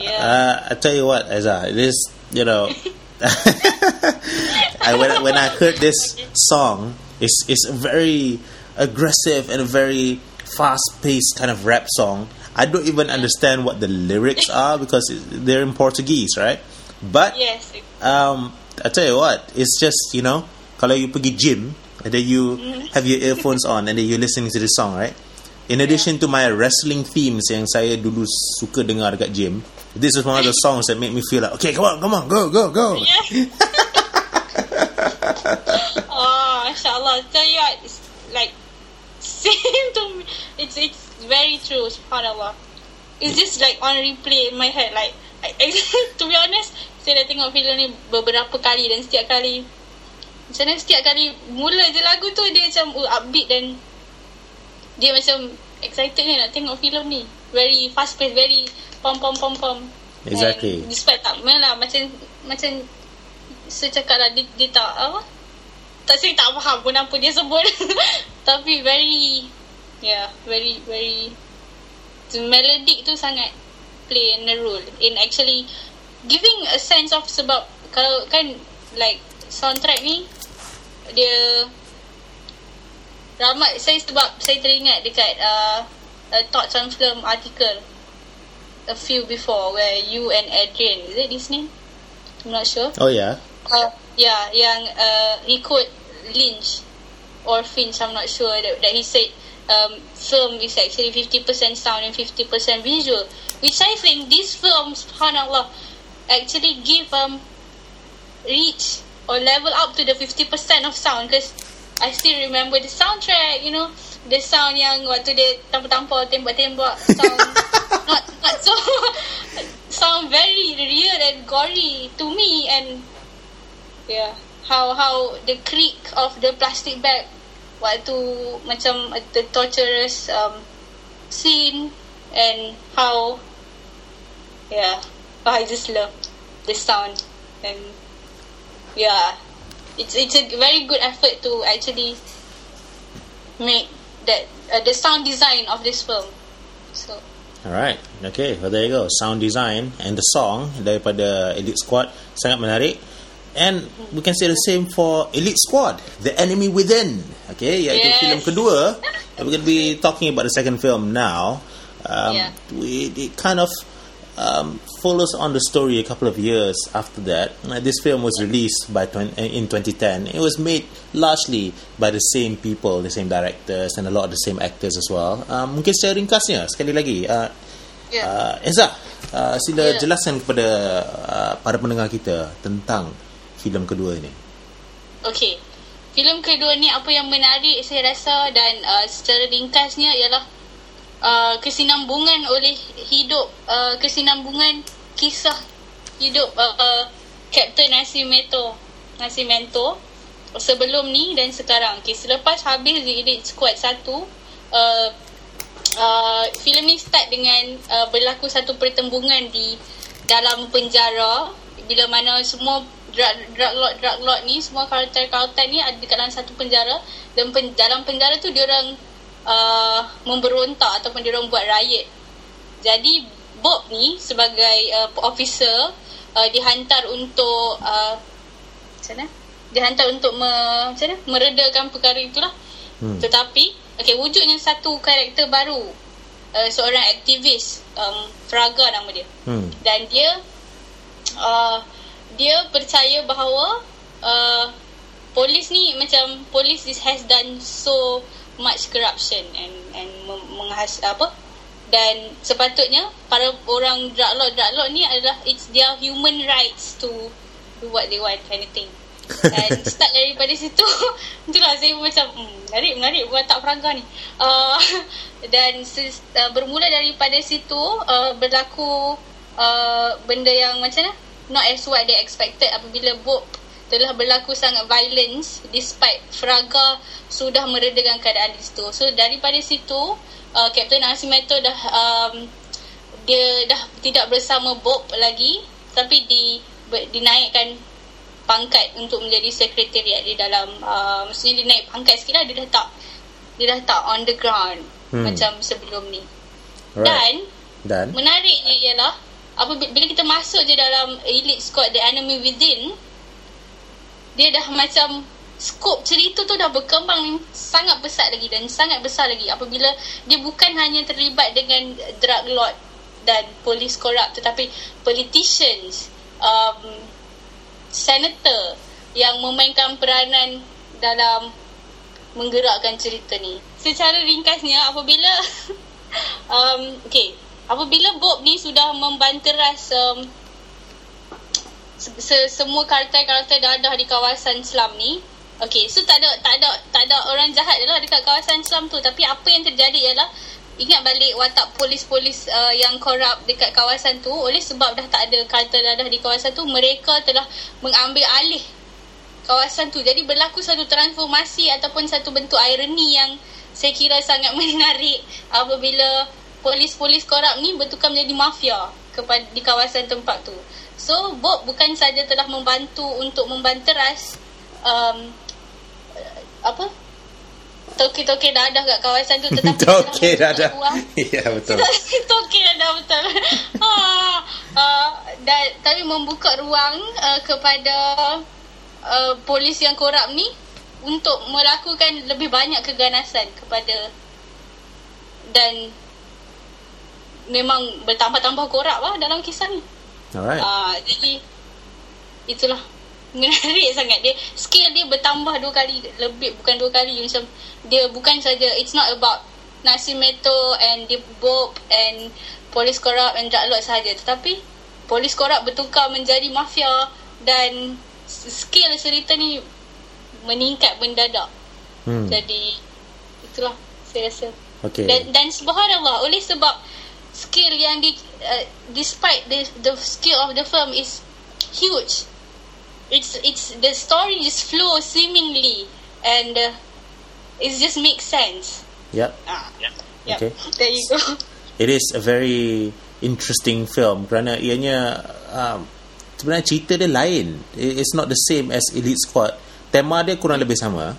Yeah. Uh, I tell you what, Ezra, it is you know, I, when I- when I heard this song, it's it's a very aggressive and a very fast paced kind of rap song. I don't even understand what the lyrics are because it- they're in Portuguese, right? But yes. um, I tell you what, it's just you know, kalau you pergi gym and then you have your earphones on and then you listening to the song, right? In addition to my wrestling themes yang saya dulu suka dengar dekat gym, this is one of the songs that make me feel like, okay, come on, come on, go, go, go. Yeah. oh, mashallah. Tell you what, it's like same to me. It's it's very true. Subhanallah. It's just like on replay in my head. Like, I, to be honest, saya dah tengok filem ni beberapa kali dan setiap kali macam mana setiap kali mula je lagu tu dia macam uh, upbeat dan dia macam excited ni nak tengok filem ni. Very fast pace, very pom pom pom pom. Exactly. And despite tak lah macam macam saya cakap lah dia, dia tak apa tak saya tak faham pun apa dia sebut tapi very yeah very very the melodic tu sangat play a role in actually giving a sense of sebab kalau kan like soundtrack ni dia ramai saya sebab saya teringat dekat uh, a thoughts on film article a few before where you and Adrian is it this name? I'm not sure. Oh yeah, uh, yeah, yang uh, he quote Lynch or Finch, I'm not sure that, that he said um, film is actually 50% sound and 50% visual, which I think this film, subhanallah, actually give um reach or level up to the 50% of sound because I still remember the soundtrack, you know, the sound yang waktu dia tampar-tampar, tembak-tembak, sound. Not not so sound very real and gory to me and yeah how how the creak of the plastic bag waktu macam the torturous um, scene and how yeah oh, I just love the sound and yeah it's it's a very good effort to actually make that uh, the sound design of this film so Alright, okay, well there you go. Sound design and the song daripada Elite Squad sangat menarik. And we can say the same for Elite Squad, The Enemy Within. Okay, iaitu Yes. filem kedua. We're going to be talking about the second film now. Um, Yeah. we, it kind of um, follows on the story a couple of years after that. Uh, this film was released by uh, in 2010. It was made largely by the same people, the same directors, and a lot of the same actors as well. Um, mungkin secara ringkasnya, sekali lagi, uh, yeah uh, Ezra, uh, sila Ya. jelaskan kepada uh, para pendengar kita tentang filem kedua ini. Okay. Filem kedua ni apa yang menarik saya rasa dan uh, secara ringkasnya ialah uh, kesinambungan oleh hidup uh, kesinambungan kisah hidup uh, uh, Captain Nascimento Nascimento sebelum ni dan sekarang. Okay, selepas habis The Elite Squad 1 uh, uh, filem ni start dengan uh, berlaku satu pertembungan di dalam penjara bila mana semua drug drug lord drug lord ni semua karakter-karakter ni ada dekat dalam satu penjara dan pen, dalam penjara tu dia orang uh, memberontak ataupun dia orang buat riot Jadi Bob ni sebagai uh, officer uh, dihantar untuk uh, macam mana? Dihantar untuk me, macam mana? meredakan perkara itulah. Hmm. Tetapi okey wujudnya satu karakter baru uh, seorang aktivis um, Fraga nama dia. Hmm. Dan dia uh, dia percaya bahawa uh, polis ni macam polis has done so much corruption and and menghas apa? Dan sepatutnya para orang drug lord drug lord ni adalah it's their human rights to do what they want kind of thing. Dan start daripada situ itulah saya macam hmm, menarik menarik. Buat tak peraga ni? Uh, dan uh, bermula daripada situ uh, berlaku uh, benda yang macam mana? Not as what they expected. Apabila Bob telah berlaku sangat violence despite Fraga sudah meredakan keadaan di situ. So daripada situ uh, Captain Asimeto dah um, dia dah tidak bersama Bob lagi tapi di dinaikkan pangkat untuk menjadi sekretariat di dalam uh, maksudnya dia naik pangkat sikit lah dia dah tak dia dah tak on the ground hmm. macam sebelum ni. Right. Dan dan menariknya ialah apabila bila kita masuk je dalam elite squad the enemy within dia dah macam skop cerita tu dah berkembang sangat besar lagi dan sangat besar lagi apabila dia bukan hanya terlibat dengan drug lord dan polis korup tetapi politicians um, senator yang memainkan peranan dalam menggerakkan cerita ni. Secara ringkasnya apabila um, okay apabila Bob ni sudah membanteras um, semua karakter-karakter dadah di kawasan Islam ni. Okay, so tak ada tak ada tak ada orang jahat lah dekat kawasan Islam tu. Tapi apa yang terjadi ialah ingat balik watak polis-polis uh, yang korup dekat kawasan tu oleh sebab dah tak ada karakter dadah di kawasan tu mereka telah mengambil alih kawasan tu. Jadi berlaku satu transformasi ataupun satu bentuk ironi yang saya kira sangat menarik apabila polis-polis korup ni bertukar menjadi mafia kepada di kawasan tempat tu So Bob bukan saja telah membantu untuk membanteras um, apa? Toke-toke dadah kat kawasan tu tetapi toke dadah. ya betul. Toke dadah betul. Ha, uh, dan tapi membuka ruang uh, kepada uh, polis yang korup ni untuk melakukan lebih banyak keganasan kepada dan memang bertambah-tambah korup lah dalam kisah ni Alright. Uh, jadi itulah menarik sangat dia skill dia bertambah dua kali lebih bukan dua kali macam dia bukan saja it's not about Nasimeto and the Bob and polis korup and drug lord saja tetapi polis korup bertukar menjadi mafia dan skill cerita ni meningkat mendadak hmm. jadi itulah saya rasa okay. dan dan subhanallah oleh sebab skill yang di uh, despite the the skill of the film is huge. It's it's the story just flow seemingly and uh, it just makes sense. Yep ah yeah. yep. okay. There you go. It is a very interesting film kerana ianya um, sebenarnya cerita dia lain. It's not the same as Elite Squad. Tema dia kurang lebih sama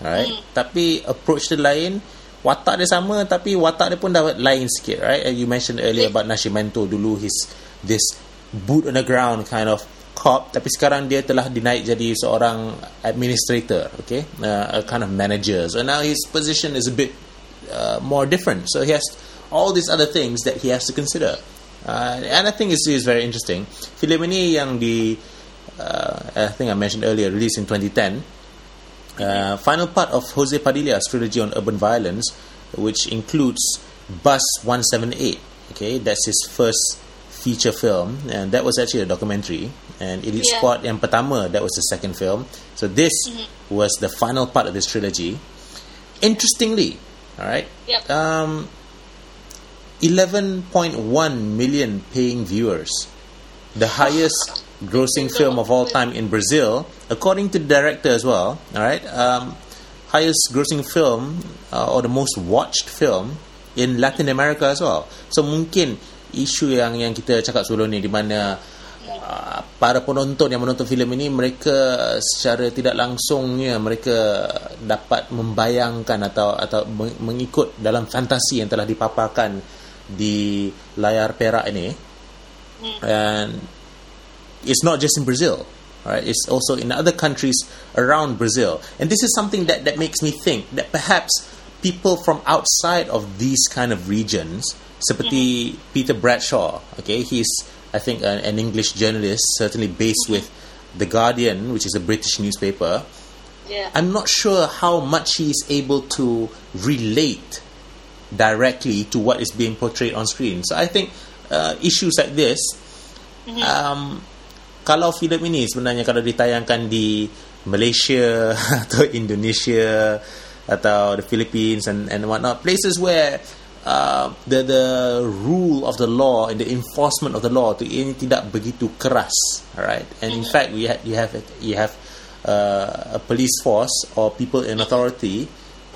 right? Mm. tapi approach dia lain watak dia sama tapi watak dia pun dah lain sikit right? And you mentioned earlier about Nascimento dulu his this boot on the ground kind of cop. Tapi sekarang dia telah dinaik jadi seorang administrator okay? Uh, a kind of manager. So now his position is a bit uh, more different. So he has all these other things that he has to consider. Uh, and I think it's, it's very interesting. Filem ini yang di uh, I think I mentioned earlier released in 2010 uh, final part of Jose Padilla's trilogy on urban violence, which includes Bus 178. Okay, that's his first feature film, and that was actually a documentary. And Elite yeah. Squad pertama, that was the second film. So this mm-hmm. was the final part of this trilogy. Interestingly, all right, yep. um, 11.1 million paying viewers, the highest grossing film of all time in Brazil, according to the director as well. All right, um, highest grossing film uh, or the most watched film in Latin America as well. So mungkin isu yang yang kita cakap sebelum ni di mana uh, para penonton yang menonton filem ini mereka secara tidak langsungnya mereka dapat membayangkan atau atau mengikut dalam fantasi yang telah dipaparkan di layar perak ini and it's not just in Brazil right? It's also in other countries around Brazil. And this is something that that makes me think that perhaps people from outside of these kind of regions seperti Peter Bradshaw okay he's I think an, an English journalist certainly based with the Guardian which is a British newspaper. Yeah. I'm not sure how much he is able to relate directly to what is being portrayed on screen. So I think uh, issues like this, um, kalau filem ini sebenarnya kalau ditayangkan di Malaysia atau Indonesia atau the Philippines and and whatnot, places where uh, the the rule of the law and the enforcement of the law tu ini tidak begitu keras, alright. And in fact, we ha- you have you have uh, a police force or people in authority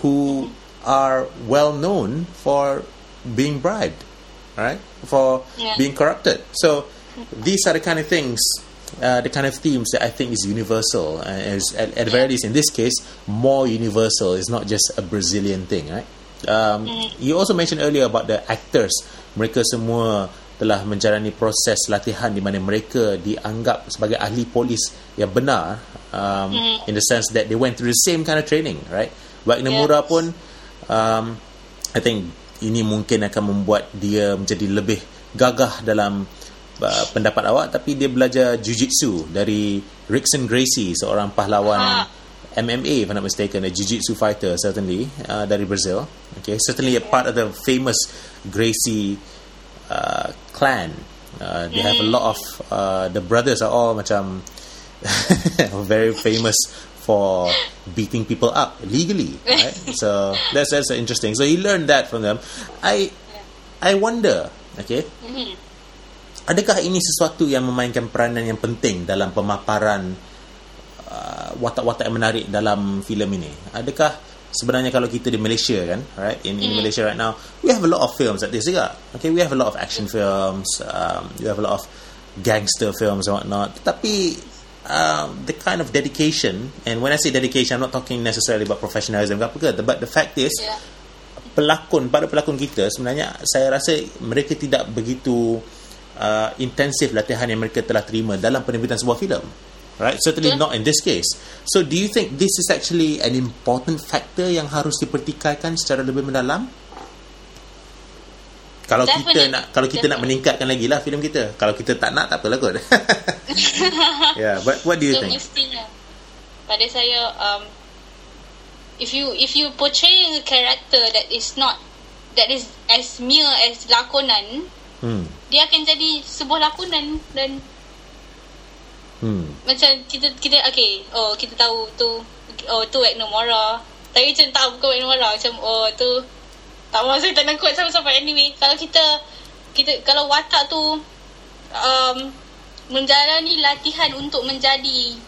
who are well known for being bribed, right? For Yeah. being corrupted. So these are the kind of things, uh, the kind of themes that I think is universal. Uh, is at, at the very least, in this case, more universal. It's not just a Brazilian thing, right? Um, You also mentioned earlier about the actors. Mereka semua telah menjalani proses latihan di mana mereka dianggap sebagai ahli polis yang benar um, in the sense that they went through the same kind of training, right? Wagner. Moura pun um, I think ini mungkin akan membuat dia menjadi lebih gagah dalam uh, pendapat awak tapi dia belajar jiu-jitsu dari Rickson Gracie seorang pahlawan Ah. MMA if I'm not mistaken a jiu-jitsu fighter certainly uh, dari Brazil. Okay certainly a part of the famous Gracie uh, clan. Uh, they have a lot of uh, the brothers are all macam very famous for beating people up legally right? So that's that's interesting. So he learned that from them. I I wonder okay adakah ini sesuatu yang memainkan peranan yang penting dalam pemaparan uh, watak-watak yang menarik dalam filem ini? Adakah sebenarnya kalau kita di Malaysia kan right in, in Malaysia right now we have a lot of films like this juga. Okay we have a lot of action films um, we have a lot of gangster films and whatnot. Tapi um, the kind of dedication and when I say dedication I'm not talking necessarily about professionalism ke apa ke but the fact is Yeah. pelakon para pelakon kita sebenarnya saya rasa mereka tidak begitu uh, intensif latihan yang mereka telah terima dalam penerbitan sebuah filem. Right? Certainly Betul. not in this case. So do you think this is actually an important factor yang harus dipertikaikan secara lebih mendalam? Kalau kita Definitely. nak kalau kita nak Definitely. meningkatkan lagi lah filem kita. Kalau kita tak nak tak apalah kot. Yeah but what do you So think? mestinya pada saya um, if you if you portray a character that is not that is as mere as lakonan hmm. Dia akan jadi sebuah lakonan dan hmm. macam kita kita okay oh kita tahu tu oh tu Wagner Mora tapi macam tak bukan Wagner Mora macam oh tu tak mahu saya tak nak quote sama-sama anyway kalau kita kita kalau watak tu um, menjalani latihan untuk menjadi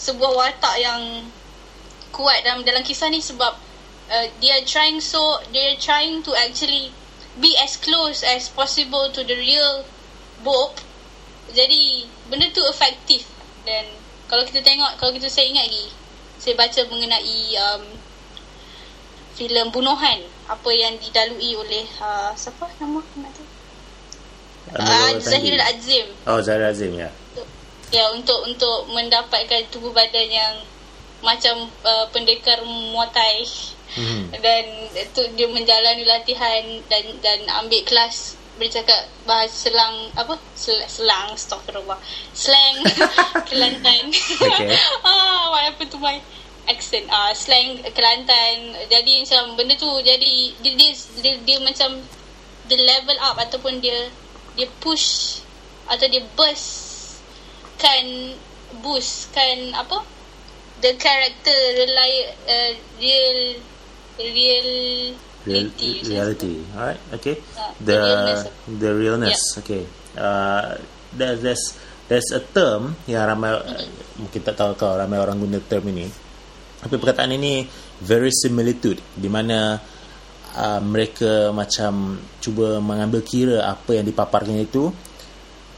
sebuah watak yang kuat dalam dalam kisah ni sebab uh, they are trying so they are trying to actually be as close as possible to the real book. Jadi benda tu efektif dan kalau kita tengok kalau kita saya ingat lagi saya baca mengenai um, filem bunuhan. Apa yang didalui oleh uh, siapa nama nak tu? Uh, Zahirul Azim. Oh Zahir Azim ya. Ya untuk untuk mendapatkan tubuh badan yang macam uh, pendekar muatai hmm. dan tu dia menjalani latihan dan dan ambil kelas bercakap bahasa selang apa? Sel, selang astagfirullah slang. Kelantan. Okay. ah what happened to my accent? Ah slang Kelantan. Jadi macam benda tu jadi dia dia, dia, dia macam the level up ataupun dia dia push atau dia burst kan boost kan apa? The character rely uh, real real Real, reality, reality. Alright, okay. Uh, the the realness. the realness. Okay. Uh, there's there's there's a term yang ramai uh, mungkin tak tahu kau ramai orang guna term ini. Tapi perkataan ini very similitude di mana uh, mereka macam cuba mengambil kira apa yang dipaparkan itu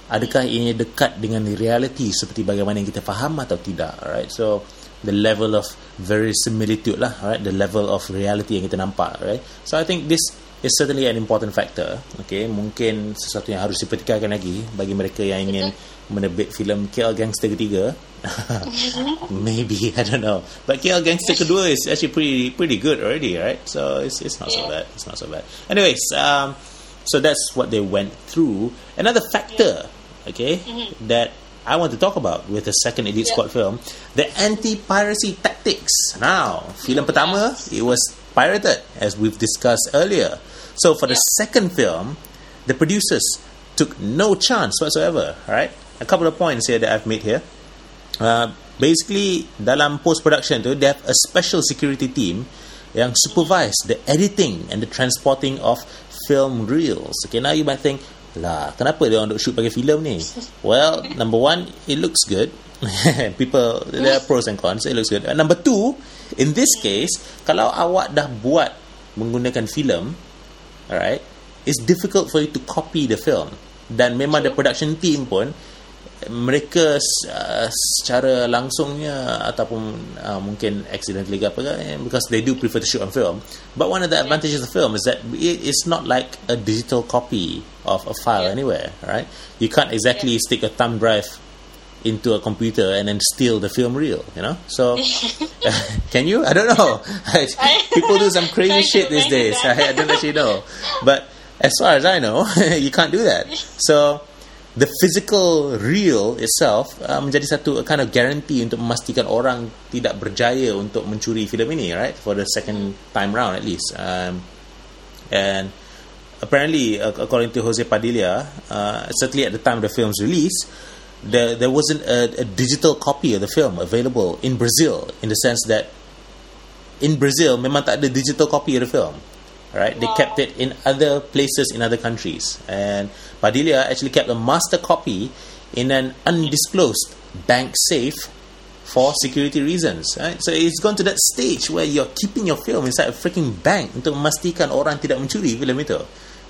adakah ini dekat dengan reality seperti bagaimana yang kita faham atau tidak right so the level of verisimilitude lah right the level of reality yang kita nampak right so i think this is certainly an important factor. Okay, mungkin sesuatu yang harus dipertikaikan lagi bagi mereka yang ingin menerbit filem KL Gangster ketiga. Maybe I don't know, but KL Gangster kedua is actually pretty pretty good already, right? So it's it's not so bad. It's not so bad. Anyways, um, so that's what they went through. Another factor, okay, that I want to talk about with the second Elite. Squad film, the anti-piracy tactics. Now, film pertama, it was pirated, as we've discussed earlier. So for the second film, the producers took no chance whatsoever. Right? A couple of points here that I've made here. Uh, basically, dalam post production tu, they have a special security team yang supervise the editing and the transporting of film reels. Okay, now you might think, lah, kenapa dia orang duk shoot pakai filem ni? Well, number one, it looks good. People, there are pros and cons. It looks good. And number two, in this case, kalau awak dah buat menggunakan filem, alright, it's difficult for you to copy the film. Dan memang the production team pun mereka uh, secara langsungnya ataupun uh, mungkin accidentally ke apa ke eh, because they do prefer to shoot on film. But one of the advantages of film is that it, it's not like a digital copy of a file Yeah. anywhere right? You can't exactly stick a thumb drive into a computer and then steal the film reel you know? So can you? I don't know. People do some crazy shit these days. I, I don't actually know. But as far as i know you can't do that. So the physical reel itself uh, menjadi satu kind of guarantee untuk memastikan orang tidak berjaya untuk mencuri filem ini right? For the second time round at least. Um, and apparently ac- according to Jose Padilla uh, certainly at the time of the film's release there, there wasn't a, a digital copy of the film available in Brazil in the sense that in Brazil memang tak ada digital copy of the film right? They Wow. kept it in other places in other countries. And Padilla actually kept a master copy in an undisclosed bank safe for security reasons right? so it's gone to that stage where you're keeping your film inside a freaking bank untuk memastikan orang tidak mencuri filem itu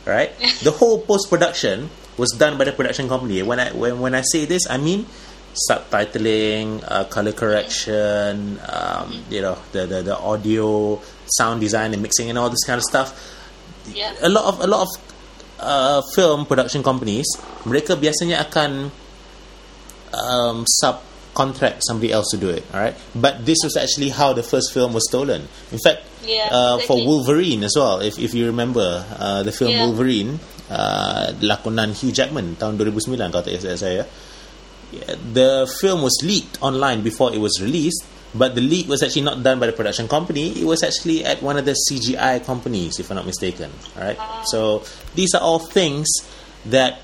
right the whole post production was done by the production company when I when, when I say this I mean subtitling uh, color correction um, you know the, the the audio sound design and mixing and all this kind of stuff Yeah. a lot of a lot of uh, film production companies mereka biasanya akan um, subcontract somebody else to do it alright but this was actually how the first film was stolen in fact Yeah, uh, for exactly. Wolverine as well if if you remember uh, the film Yeah. Wolverine uh, lakonan Hugh Jackman tahun 2009 kalau tak saya Yeah, the film was leaked online before it was released but the leak was actually not done by the production company. It was actually at one of the CGI companies if I'm not mistaken. Alright? So these are all things that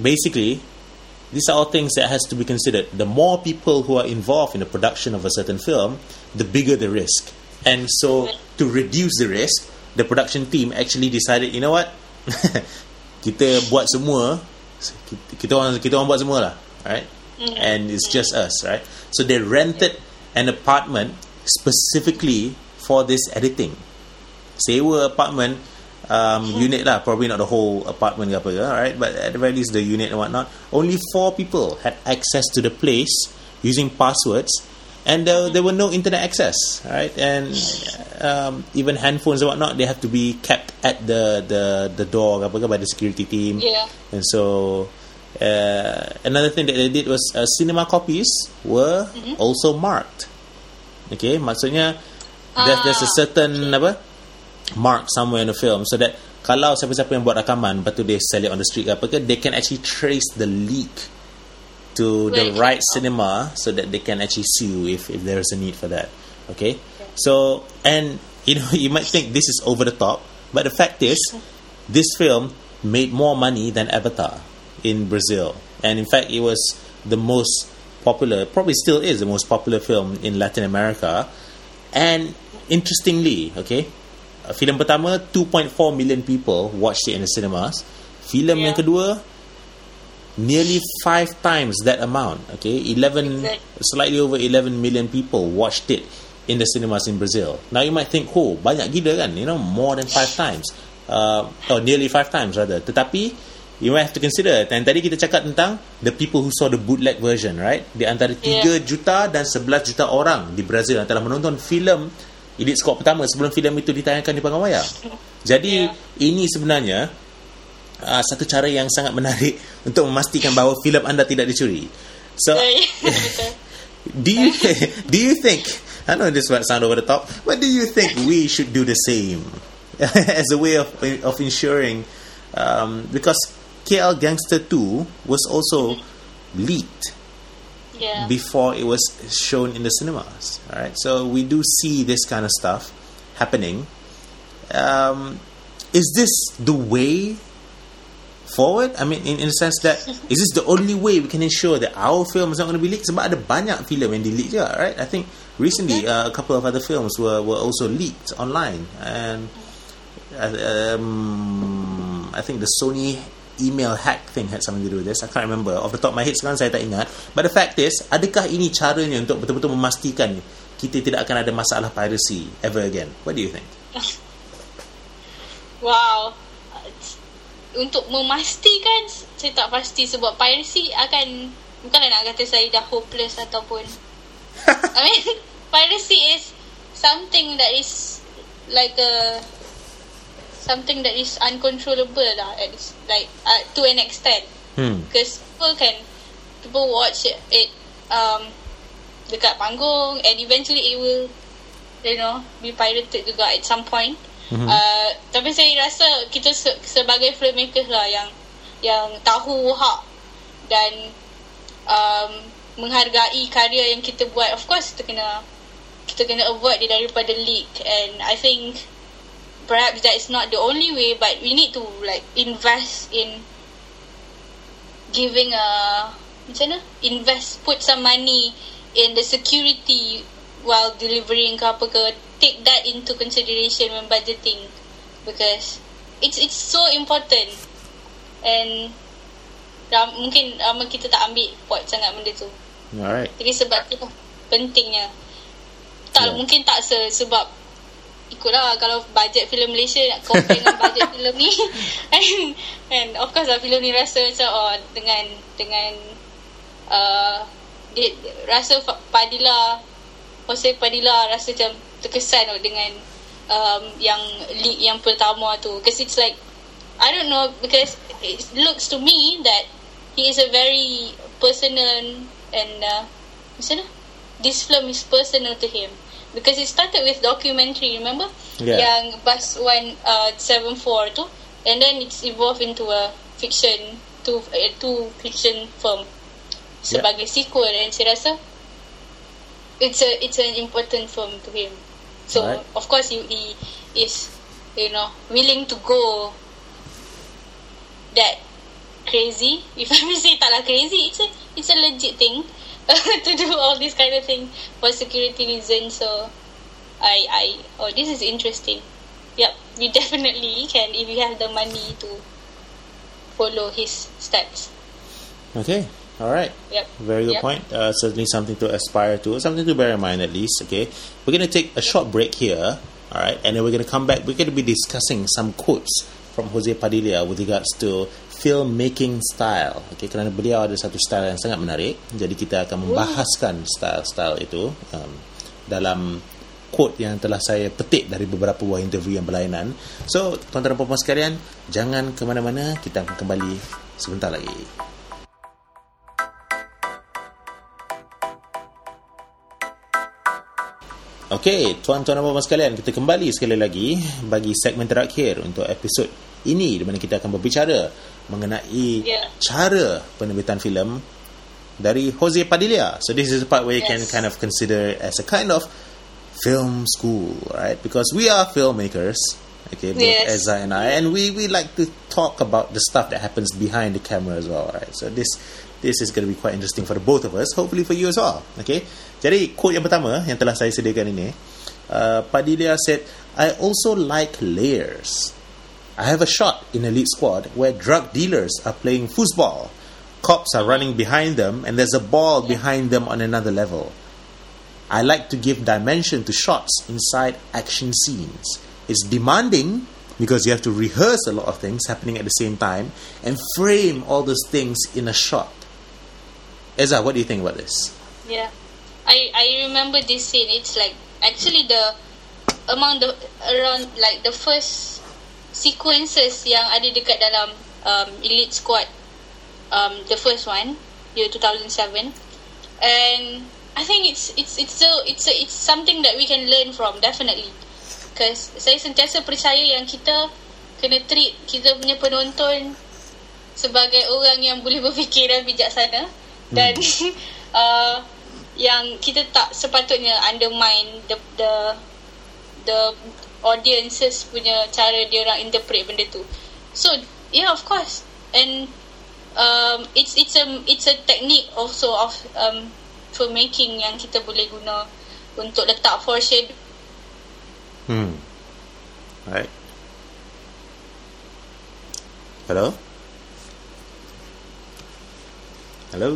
basically these are all things that has to be considered. The more people who are involved in the production of a certain film the bigger the risk. And so to reduce the risk the production team actually decided you know what? Kita buat semua kita, kita orang kita orang buat semua lah. Right mm-hmm. and it's just us right? So they rented an apartment specifically for this editing. Sewa apartment um, unit lah. Probably not the whole apartment ke apa ke right but at the very least the unit and whatnot. Only four people had access to the place using passwords. And there, there were no internet access right and um, even handphones and whatnot they have to be kept at the the, the door ke apa ke by the security team. Yeah. and so uh, another thing that they did was uh, cinema copies were also marked. Okay maksudnya there's, there's a Ah, certain apa? Mark somewhere in the film so that kalau siapa-siapa yang buat rakaman lepas tu they sell it on the street apa ke they can actually trace the leak to the right. from. cinema so that they can actually sue if, if there is a need for that. Okay. So and you know you might think this is over the top but the fact is this film made more money than Avatar in Brazil. And in fact it was the most popular probably still is the most popular film in Latin America. And interestingly okay uh, filem pertama 2.4 million people watched it in the cinemas. Filem Yeah. yang kedua nearly five times that amount okay? 11 Exact. slightly over 11 million people watched it in the cinemas in Brazil. Now you might think oh banyak gila kan? You know more than five times. Uh, or nearly five times rather. Tetapi you might have to consider dan tadi kita cakap tentang the people who saw the bootleg version right di antara 3 Yeah. juta dan 11 juta orang di Brazil yang telah menonton filem elite squad pertama sebelum filem itu ditayangkan di panggung wayang. Jadi Ya. ini sebenarnya uh, satu cara yang sangat menarik untuk memastikan bahawa filem anda tidak dicuri. So betul. do you do you think I know this might sound over the top, but do you think we should do the same as a way of of ensuring um, because KL Gangster 2 was also leaked Yeah. before it was shown in the cinemas. All right, so we do see this kind of stuff happening. Um, is this the way forward? I mean, in, in the sense that is this the only way we can ensure that our film is not going to be leaked? Sebab ada banyak film yang di leak juga, right? I think recently uh, a couple of other films were were also leaked online, and uh, um, I think the Sony email hack thing had something to do with this. I can't remember off the top of my head sekarang saya tak ingat. But the fact is, adakah ini caranya untuk betul-betul memastikan kita tidak akan ada masalah piracy ever again? What do you think? Wow. Untuk memastikan saya tak pasti sebab piracy akan bukanlah nak kata saya dah hopeless ataupun I mean piracy is something that is like a something that is uncontrollable lah at like uh, to an extent Hmm. because people can people watch it um dekat panggung and eventually it will you know be pirated juga at some point Mhm. uh, tapi saya rasa kita se- sebagai filmmakers lah yang yang tahu hak dan um, menghargai karya yang kita buat of course kita kena kita kena avoid dia daripada leak and I think perhaps that is not the only way but we need to like invest in giving a macam mana? Invest put some money in the security while delivering ke apa ke. Take that into consideration when budgeting. Because it's it's so important. And ram, mungkin ramai kita tak ambil pot sangat benda tu. Alright. jadi sebab tu pentingnya. Tak Yeah. mungkin tak se, sebab ikutlah kalau bajet filem Malaysia nak compare dengan bajet filem ni. And, and of course lah filem ni rasa macam oh dengan dengan uh, dia, rasa Padilla Jose Padilla rasa macam terkesan oh, dengan um, yang league yang pertama tu. Because it's like I don't know because it looks to me that he is a very personal and uh, macam mana? This film is personal to him because it started with documentary remember? Yeah. yang Bus One uh, 74 tu. And then it's evolved into a fiction to uh, two fiction film. Sebagai sequel and saya rasa it's a it's an important film to him. So Alright. of course he, he is you know willing to go that crazy. If I may say tak lah crazy it's a it's a legit thing to do all this kind of thing for security reasons so I I oh this is interesting yep you definitely can if you have the money to follow his steps Okay. Alright. yep Very good Yep. point. Uh, certainly something to aspire to, something to bear in mind at least. Okay, we're going to take a short break here. All right, and then we're going to come back. We're going to be discussing some quotes from Jose Padilla with regards to filmmaking style. Okay, kerana beliau ada satu style yang sangat menarik. Jadi kita akan membahaskan style-style itu um, dalam quote yang telah saya petik dari beberapa buah interview yang berlainan. So, tuan-tuan dan puan-puan sekalian, jangan ke mana-mana. Kita akan kembali sebentar lagi. Okey, tuan-tuan dan puan sekalian, kita kembali sekali lagi bagi segmen terakhir untuk episod ini di mana kita akan berbicara mengenai Yeah. cara penerbitan filem dari Jose Padilla. So this is the part where you can Yes. kind of consider as a kind of film school, right? Because we are filmmakers, okay, both Yes. Eza and I, and we we like to talk about the stuff that happens behind the camera as well, right? So this this is going to be quite interesting for the both of us, hopefully for you as well, okay? Jadi quote yang pertama yang telah saya sediakan ini, uh, Padilla said, "I also like layers." I have a shot in Elite Squad where drug dealers are playing foosball. Cops are running behind them, and there's a ball behind them on another level. I like to give dimension to shots inside action scenes. It's demanding because you have to rehearse a lot of things happening at the same time and frame all those things in a shot. Eza, what do you think about this? Yeah. I I remember this scene. It's like actually the among the around like the first sequences yang ada dekat dalam um, Elite Squad um, the first one year 2007 and I think it's it's it's a it's a, it's something that we can learn from definitely. Because saya sentiasa percaya yang kita kena treat kita punya penonton sebagai orang yang boleh berfikir dan bijaksana. Dan uh, yang kita tak sepatutnya undermine the the the audiences punya cara dia orang interpret benda tu. So yeah of course and um, it's it's a it's a technique also of um, filmmaking yang kita boleh guna untuk letak foreshadow. Hmm. Right. Hello? Hello?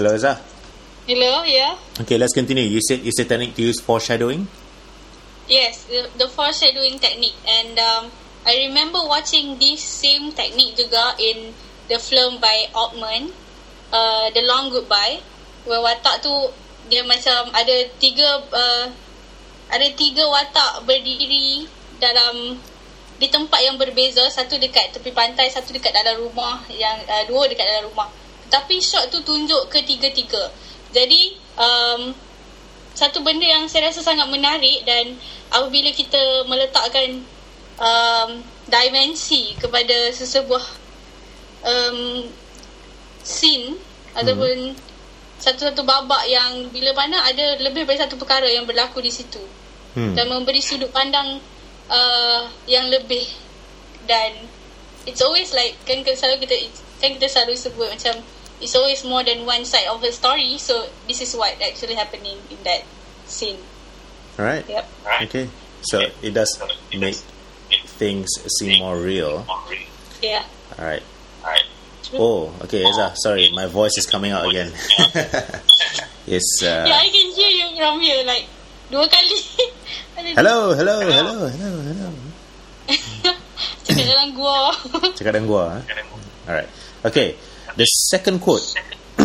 Hello, Ezra. Hello, yeah. Okay, let's continue. You said it's a technique to use foreshadowing. Yes, the, the foreshadowing technique. And um, I remember watching this same technique juga in the film by Altman, uh, The Long Goodbye, where watak tu dia macam ada tiga uh, ada tiga watak berdiri dalam di tempat yang berbeza, satu dekat tepi pantai, satu dekat dalam rumah, yang uh, dua dekat dalam rumah. Tapi shot tu tunjuk ketiga-tiga. Jadi um, satu benda yang saya rasa sangat menarik dan apabila kita meletakkan um, dimensi kepada sesebuah um, scene hmm. ataupun satu-satu babak yang bila mana ada lebih daripada satu perkara yang berlaku di situ hmm. dan memberi sudut pandang uh, yang lebih dan it's always like kan selalu kita kan kita selalu sebut macam it's always more than one side of the story. So this is what actually happening in that scene. All right. Yep. Right. Okay. So it does make things seem more real. Yeah. All right. All right. Oh, okay, Eza. Sorry, my voice is coming out again. it's. Uh, yeah, I can hear you from here like dua kali. hello, hello, hello, hello, hello. Cakap dalam gua. Cakap dalam gua. Eh? Alright. Okay. The second quote.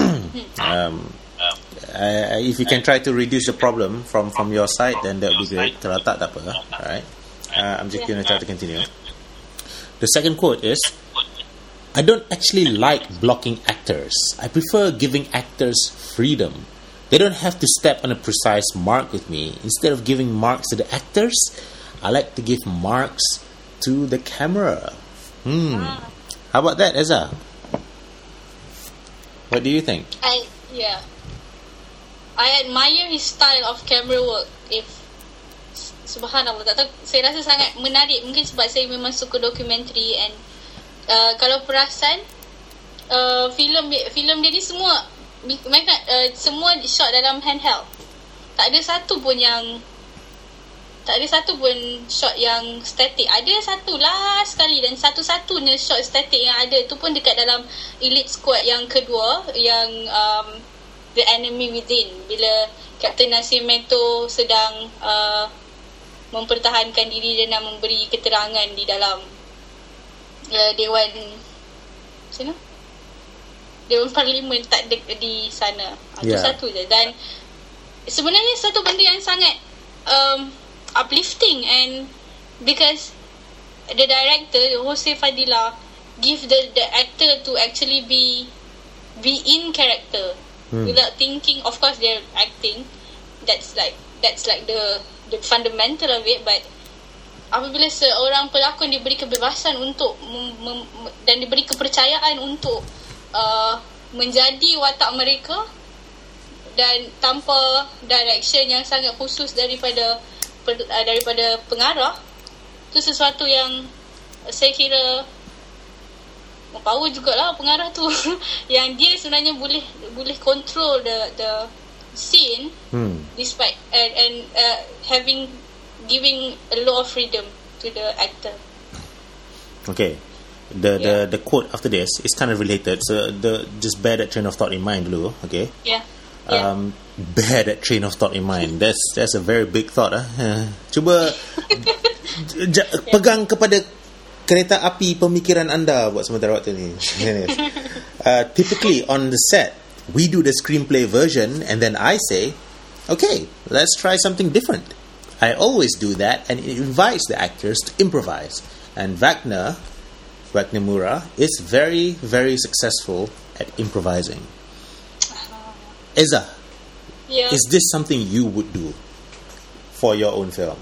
um, uh, if you can try to reduce the problem from from your side, then that would be great. Kalau tak, tak apa. Alright. Uh, I'm just going to try to continue. The second quote is. I don't actually like blocking actors. I prefer giving actors freedom. They don't have to step on a precise mark with me. Instead of giving marks to the actors, I like to give marks to the camera. Hmm. How about that, Eza? What do you think? I yeah. I admire his style of camera work. If subhanallah, tak tahu, saya rasa sangat menarik. Mungkin sebab saya memang suka dokumentari and uh, kalau perasan uh, filem filem dia ni semua mereka uh, semua shot dalam handheld. Tak ada satu pun yang tak ada satu pun shot yang static. Ada satu lah sekali dan satu-satunya shot static yang ada tu pun dekat dalam Elite Squad yang kedua yang um, The Enemy Within bila Captain Nascimento sedang uh, mempertahankan diri dan memberi keterangan di dalam uh, Dewan sana Dewan Parlimen tak de- di sana. Itu yeah. satu je dan sebenarnya satu benda yang sangat um, uplifting and because the director Jose Fadila give the the actor to actually be be in character hmm. without thinking of course they're acting that's like that's like the the fundamental of it but apabila seorang pelakon diberi kebebasan untuk mem, mem, dan diberi kepercayaan untuk uh, menjadi watak mereka dan tanpa direction yang sangat khusus daripada uh, daripada pengarah itu sesuatu yang saya kira power jugalah pengarah tu yang dia sebenarnya boleh boleh control the the scene Hmm. despite and and uh, having giving a lot of freedom to the actor Okay. The, Yeah. the the quote after this is kind of related. So the just bear that train of thought in mind dulu. Okay. yeah yeah Um, bear that train of thought in mind. That's that's a very big thought. Ah, uh. Cuba j- pegang kepada kereta api pemikiran anda buat sementara waktu ni. uh, typically on the set, we do the screenplay version, and then I say, "Okay, let's try something different." I always do that, and it invites the actors to improvise. And Wagner, Wagner Mura, is very, very successful at improvising. Eza, yeah is this something you would do for your own film?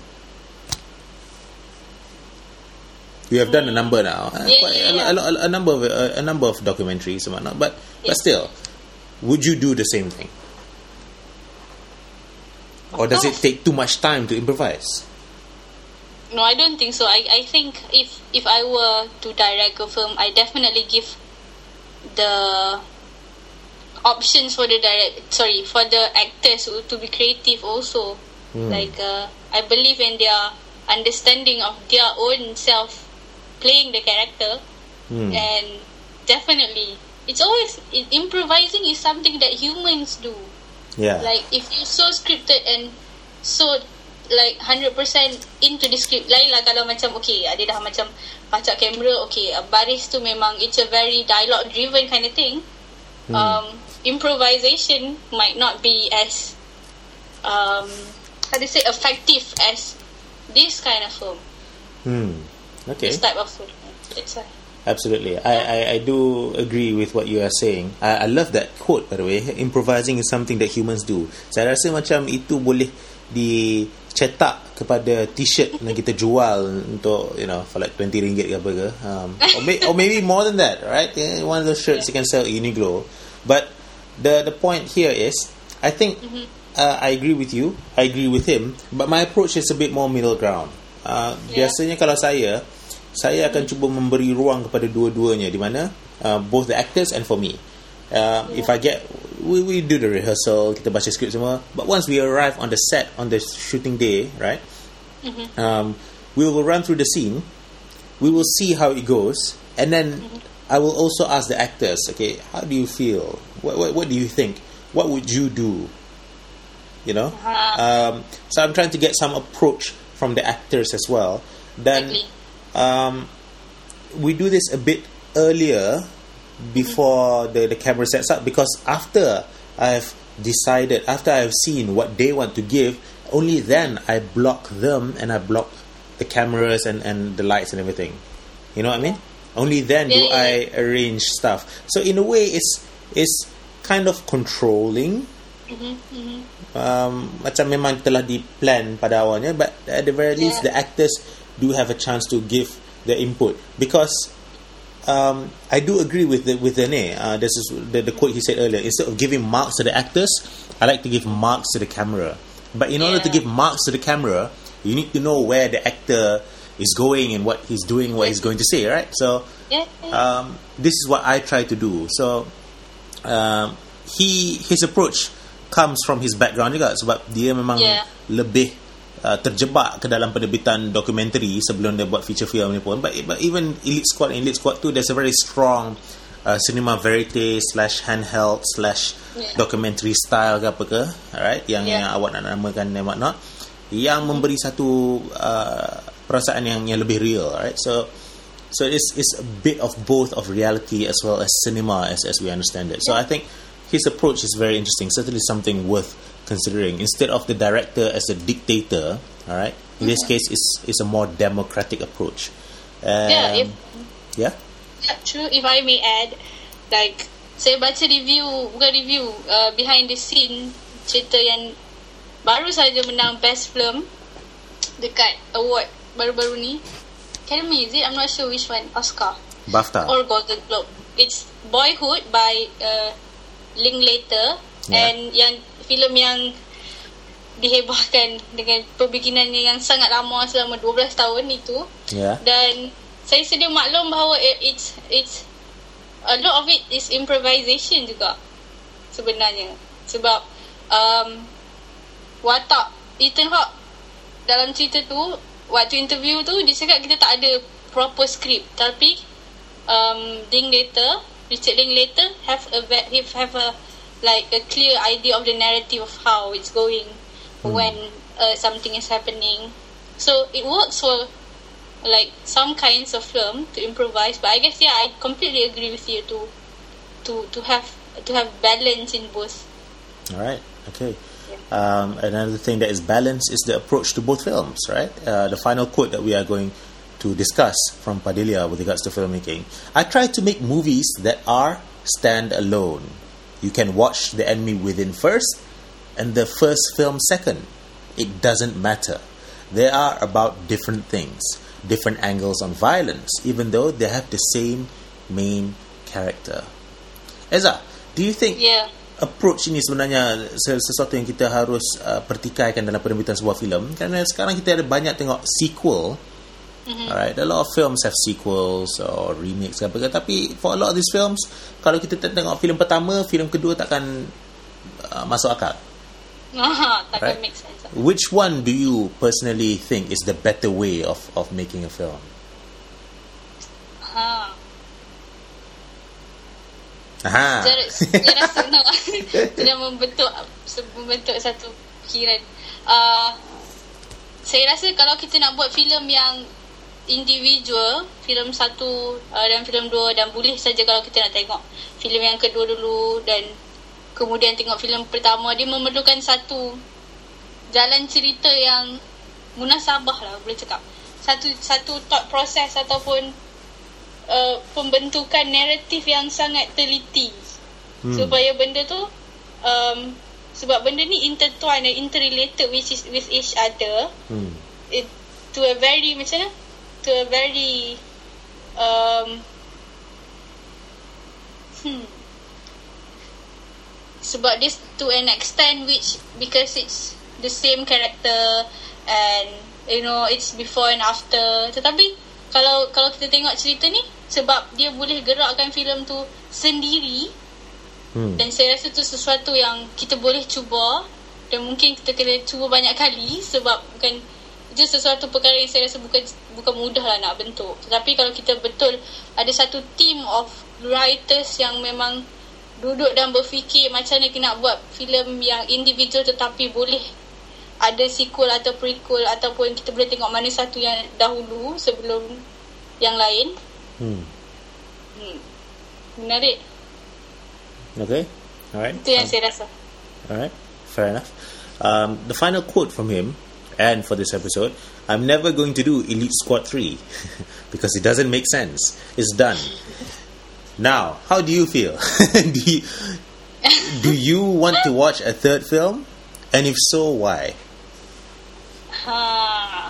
You have done a number now, uh, Yeah, quite yeah, a- yeah. A, a- a number of a, a number of documentaries and whatnot. But but still, would you do the same thing, or does it take too much time to improvise? No, I don't think so. I, I think if if I were to direct a film, I definitely give the options for the direct sorry for the actors to- be creative also. Like uh, I believe in their understanding of their own self playing the character, Hmm. and definitely it's always i- improvising is something that humans do. Yeah, like if you so scripted and so like 100% into the script lain lah kalau macam okay ada dah macam pacak kamera okay baris tu memang it's a very dialogue driven kind of thing. Um, improvisation might not be as um, how to say effective as this kind of film hmm. okay. this type of film that's why Absolutely. I, I, I do agree with what you are saying. I, I love that quote, by the way. Improvising is something that humans do. Saya rasa macam itu boleh dicetak kepada t-shirt yang kita jual untuk, you know, for like 20 ringgit ke apa ke. Um, or, may, or maybe more than that, right? Yeah, One of those shirts you can sell at Uniqlo. But the, the point here is, I think uh, I agree with you. I agree with him. But my approach is a bit more middle ground. Uh, Yeah. Biasanya kalau saya, saya akan cuba memberi ruang kepada dua-duanya di mana uh, both the actors and for me. Uh, If I get we we do the rehearsal, kita baca skrip semua. But once we arrive on the set on the shooting day, right? Um, we will run through the scene. We will see how it goes, and then I will also ask the actors. Okay, how do you feel? What what, what do you think? What would you do? You know. Um, so I'm trying to get some approach from the actors as well. Then um, we do this a bit earlier before the, the camera sets up because after I've decided, after I've seen what they want to give, only then I block them and I block the cameras and, and the lights and everything. You know what I mean? Only then do Yeah, yeah, I arrange stuff. So in a way, it's it's kind of controlling. Um, macam memang telah di plan pada awalnya, but at the very least, the actors do have a chance to give their input because um, I do agree with the, with Rene. Uh, this is the, the quote he said earlier. Instead of giving marks to the actors, I like to give marks to the camera. But in order to give marks to the camera, you need to know where the actor is going and what he's doing, what he's going to say, right? So um, this is what I try to do. So um, he his approach comes from his background juga sebab dia memang Yeah. lebih uh, terjebak ke dalam penerbitan dokumentari sebelum dia buat feature film ni pun. But, but even Elite Squad and Elite Squad tu there's a very strong uh, cinema verite slash handheld slash Yeah. documentary style ke apa ke, alright? Yang Yeah. yang awak nak namakan and whatnot, yang memberi satu uh, perasaan yang yang lebih real, right? So so it's it's a bit of both of reality as well as cinema as as we understand it. So I think his approach is very interesting. Certainly something worth considering. Instead of the director as a dictator, all right. In this case, it's it's a more democratic approach. Um, Yeah, if- yeah. Yeah, true. If I may add, like saya baca review, bukan review, uh, behind the scene cerita yang baru saja menang best film dekat award baru-baru ni. Academy is it? I'm not sure which one. Oscar BAFTA. or Golden Globe. It's Boyhood by uh, Linklater Yeah. and yang filem yang dihebahkan dengan pembikinannya yang sangat lama selama 12 tahun itu Yeah. dan saya sedia maklum bahawa it- it's it's a lot of it is improvisation juga sebenarnya sebab um, watak Ethan Hawke dalam cerita tu waktu interview tu dia cakap kita tak ada proper script tapi um, Linklater Richard Linklater have a ve- have, have a like a clear idea of the narrative of how it's going when uh, something is happening so it works for like some kinds of film to improvise but I guess yeah I completely agree with you to to to have to have balance in both All right. Okay. Um, another thing that is balanced is the approach to both films, right? Uh, the final quote that we are going to discuss from Padilla with regards to filmmaking. I try to make movies that are stand alone. You can watch The Enemy Within first and the first film second. It doesn't matter. They are about different things, different angles on violence, even though they have the same main character. Eza, do you think yeah approach ini sebenarnya sesuatu yang kita harus uh, pertikaikan dalam penerbitan sebuah filem. Kerana sekarang kita ada banyak tengok sequel. Mm-hmm. alright a lot of films have sequels or remakes ke apa ke. Tapi for a lot of these films kalau kita tengok filem pertama filem kedua takkan uh, masuk akal. Ah, takkan Right. make sense. Which one do you personally think is the better way of of making a film ha aha. Saya rasa nak Sudah membentuk Membentuk satu fikiran. Uh, Saya rasa kalau kita nak buat filem yang Individual filem satu uh, Dan filem dua Dan boleh saja kalau kita nak tengok filem yang kedua dulu Dan Kemudian tengok filem pertama Dia memerlukan satu Jalan cerita yang Munasabah lah boleh cakap. Satu satu thought process Ataupun uh, pembentukan naratif yang sangat teliti. Hmm. supaya benda tu um, sebab benda ni intertwined and interrelated with, is- with each other. Hmm. it, to a very macam mana? To a very um, hmm. Sebab this to an extent which because it's the same character and you know it's before and after. Tetapi kalau kalau kita tengok cerita ni sebab dia boleh gerakkan filem tu sendiri Hmm. dan saya rasa tu sesuatu yang kita boleh cuba dan mungkin kita kena cuba banyak kali sebab bukan itu sesuatu perkara yang saya rasa bukan bukan mudah lah nak bentuk. Tetapi kalau kita betul ada satu team of writers yang memang duduk dan berfikir macam mana nak buat filem yang individual tetapi boleh ada sequel atau prequel ataupun kita boleh tengok mana satu yang dahulu sebelum yang lain. Hmm. Hmm. Menarik. okay all right Itu yang saya rasa. All right, fair enough. Um, the final quote from him, and for this episode, I'm never going to do Elite Squad 3 because it doesn't make sense. It's done. Now, how do you feel? do, you, do you want to watch a third film? And if so, why? Ha.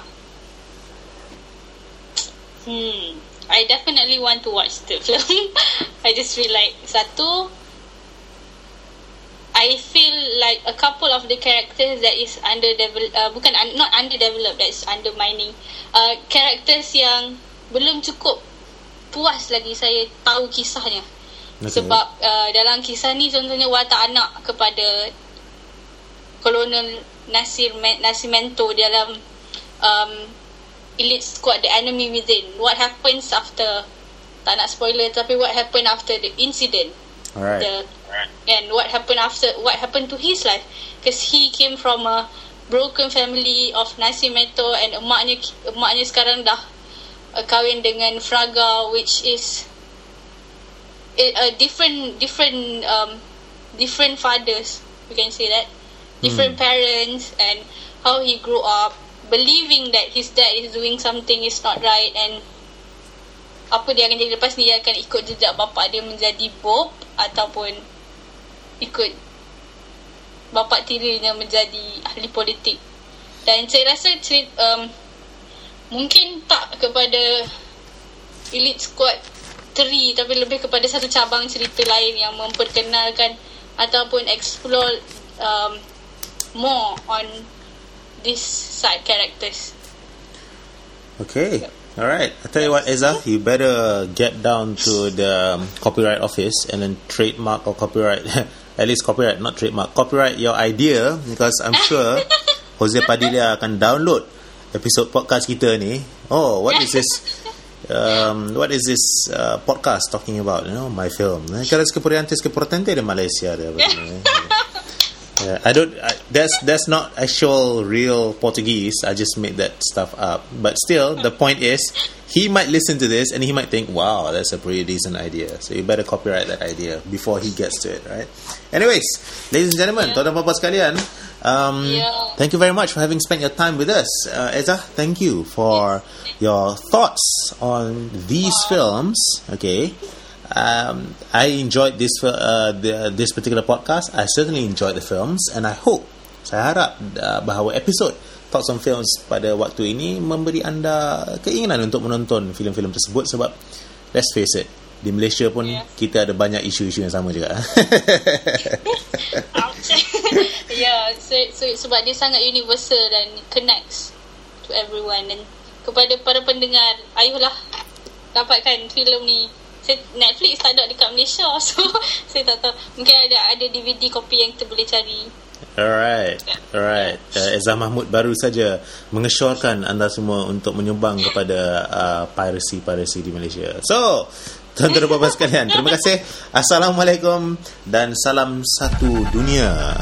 Hmm. I definitely want to watch the film. I just feel like satu I feel like a couple of the characters that is underdeveloped uh, bukan un- not underdeveloped that's undermining uh, characters yang belum cukup puas lagi saya tahu kisahnya Okay. sebab uh, dalam kisah ni contohnya watak anak kepada Kolonel Nasir Nascimento dalam um, Elite Squad The Enemy Within. What happens after tak nak spoiler tapi what happened after the incident. All right. The and what happened after what happened to his life because he came from a broken family of Nascimento and emaknya emaknya sekarang dah uh, kahwin dengan Fraga which is a, a different different um different fathers we can say that different parents and how he grew up believing that his dad is doing something is not right and apa dia akan jadi. Lepas ni dia akan ikut jejak bapa dia menjadi Bob ataupun ikut bapa tirinya menjadi ahli politik. Dan saya rasa cerita, um, mungkin tak kepada Elite Squad 3 tapi lebih kepada satu cabang cerita lain yang memperkenalkan ataupun explore um, more on these side characters. Okay. All right. I tell you what, Eza, you better get down to the um, copyright office and then trademark or copyright, at least copyright, not trademark, copyright your idea because I'm sure Jose Padilla akan download episode podcast kita ni. Oh, what is this? Um, what is this uh, podcast talking about? You know, my film. Kalau Skepuriantes Skepurtente de Malaysia. Dia, Yeah, I don't. I, that's that's not actual real Portuguese. I just made that stuff up. But still, the point is, he might listen to this and he might think, "Wow, that's a pretty decent idea." So you better copyright that idea before he gets to it, right? Anyways, ladies and gentlemen, yeah. tuan bapa sekalian, um, yeah. thank you very much for having spent your time with us, uh, Eza. Thank you for your thoughts on these films. Okay um, I enjoyed this uh, the, this particular podcast. I certainly enjoyed the films, and I hope saya harap uh, bahawa episod Thoughts on Films pada waktu ini memberi anda keinginan untuk menonton filem-filem tersebut sebab let's face it di Malaysia pun yeah. kita ada banyak isu-isu yang sama juga. ya, yeah, so, so, sebab dia sangat universal dan connects to everyone dan kepada para pendengar, ayolah dapatkan filem ni saya Netflix tak ada dekat Malaysia so saya tak tahu mungkin ada ada DVD kopi yang kita boleh cari Alright, alright. Uh, Ezra Mahmud baru saja mengesyorkan anda semua untuk menyumbang kepada uh, piracy-piracy di Malaysia. So, tuan-tuan dan puan sekalian, terima kasih. Assalamualaikum dan salam satu dunia.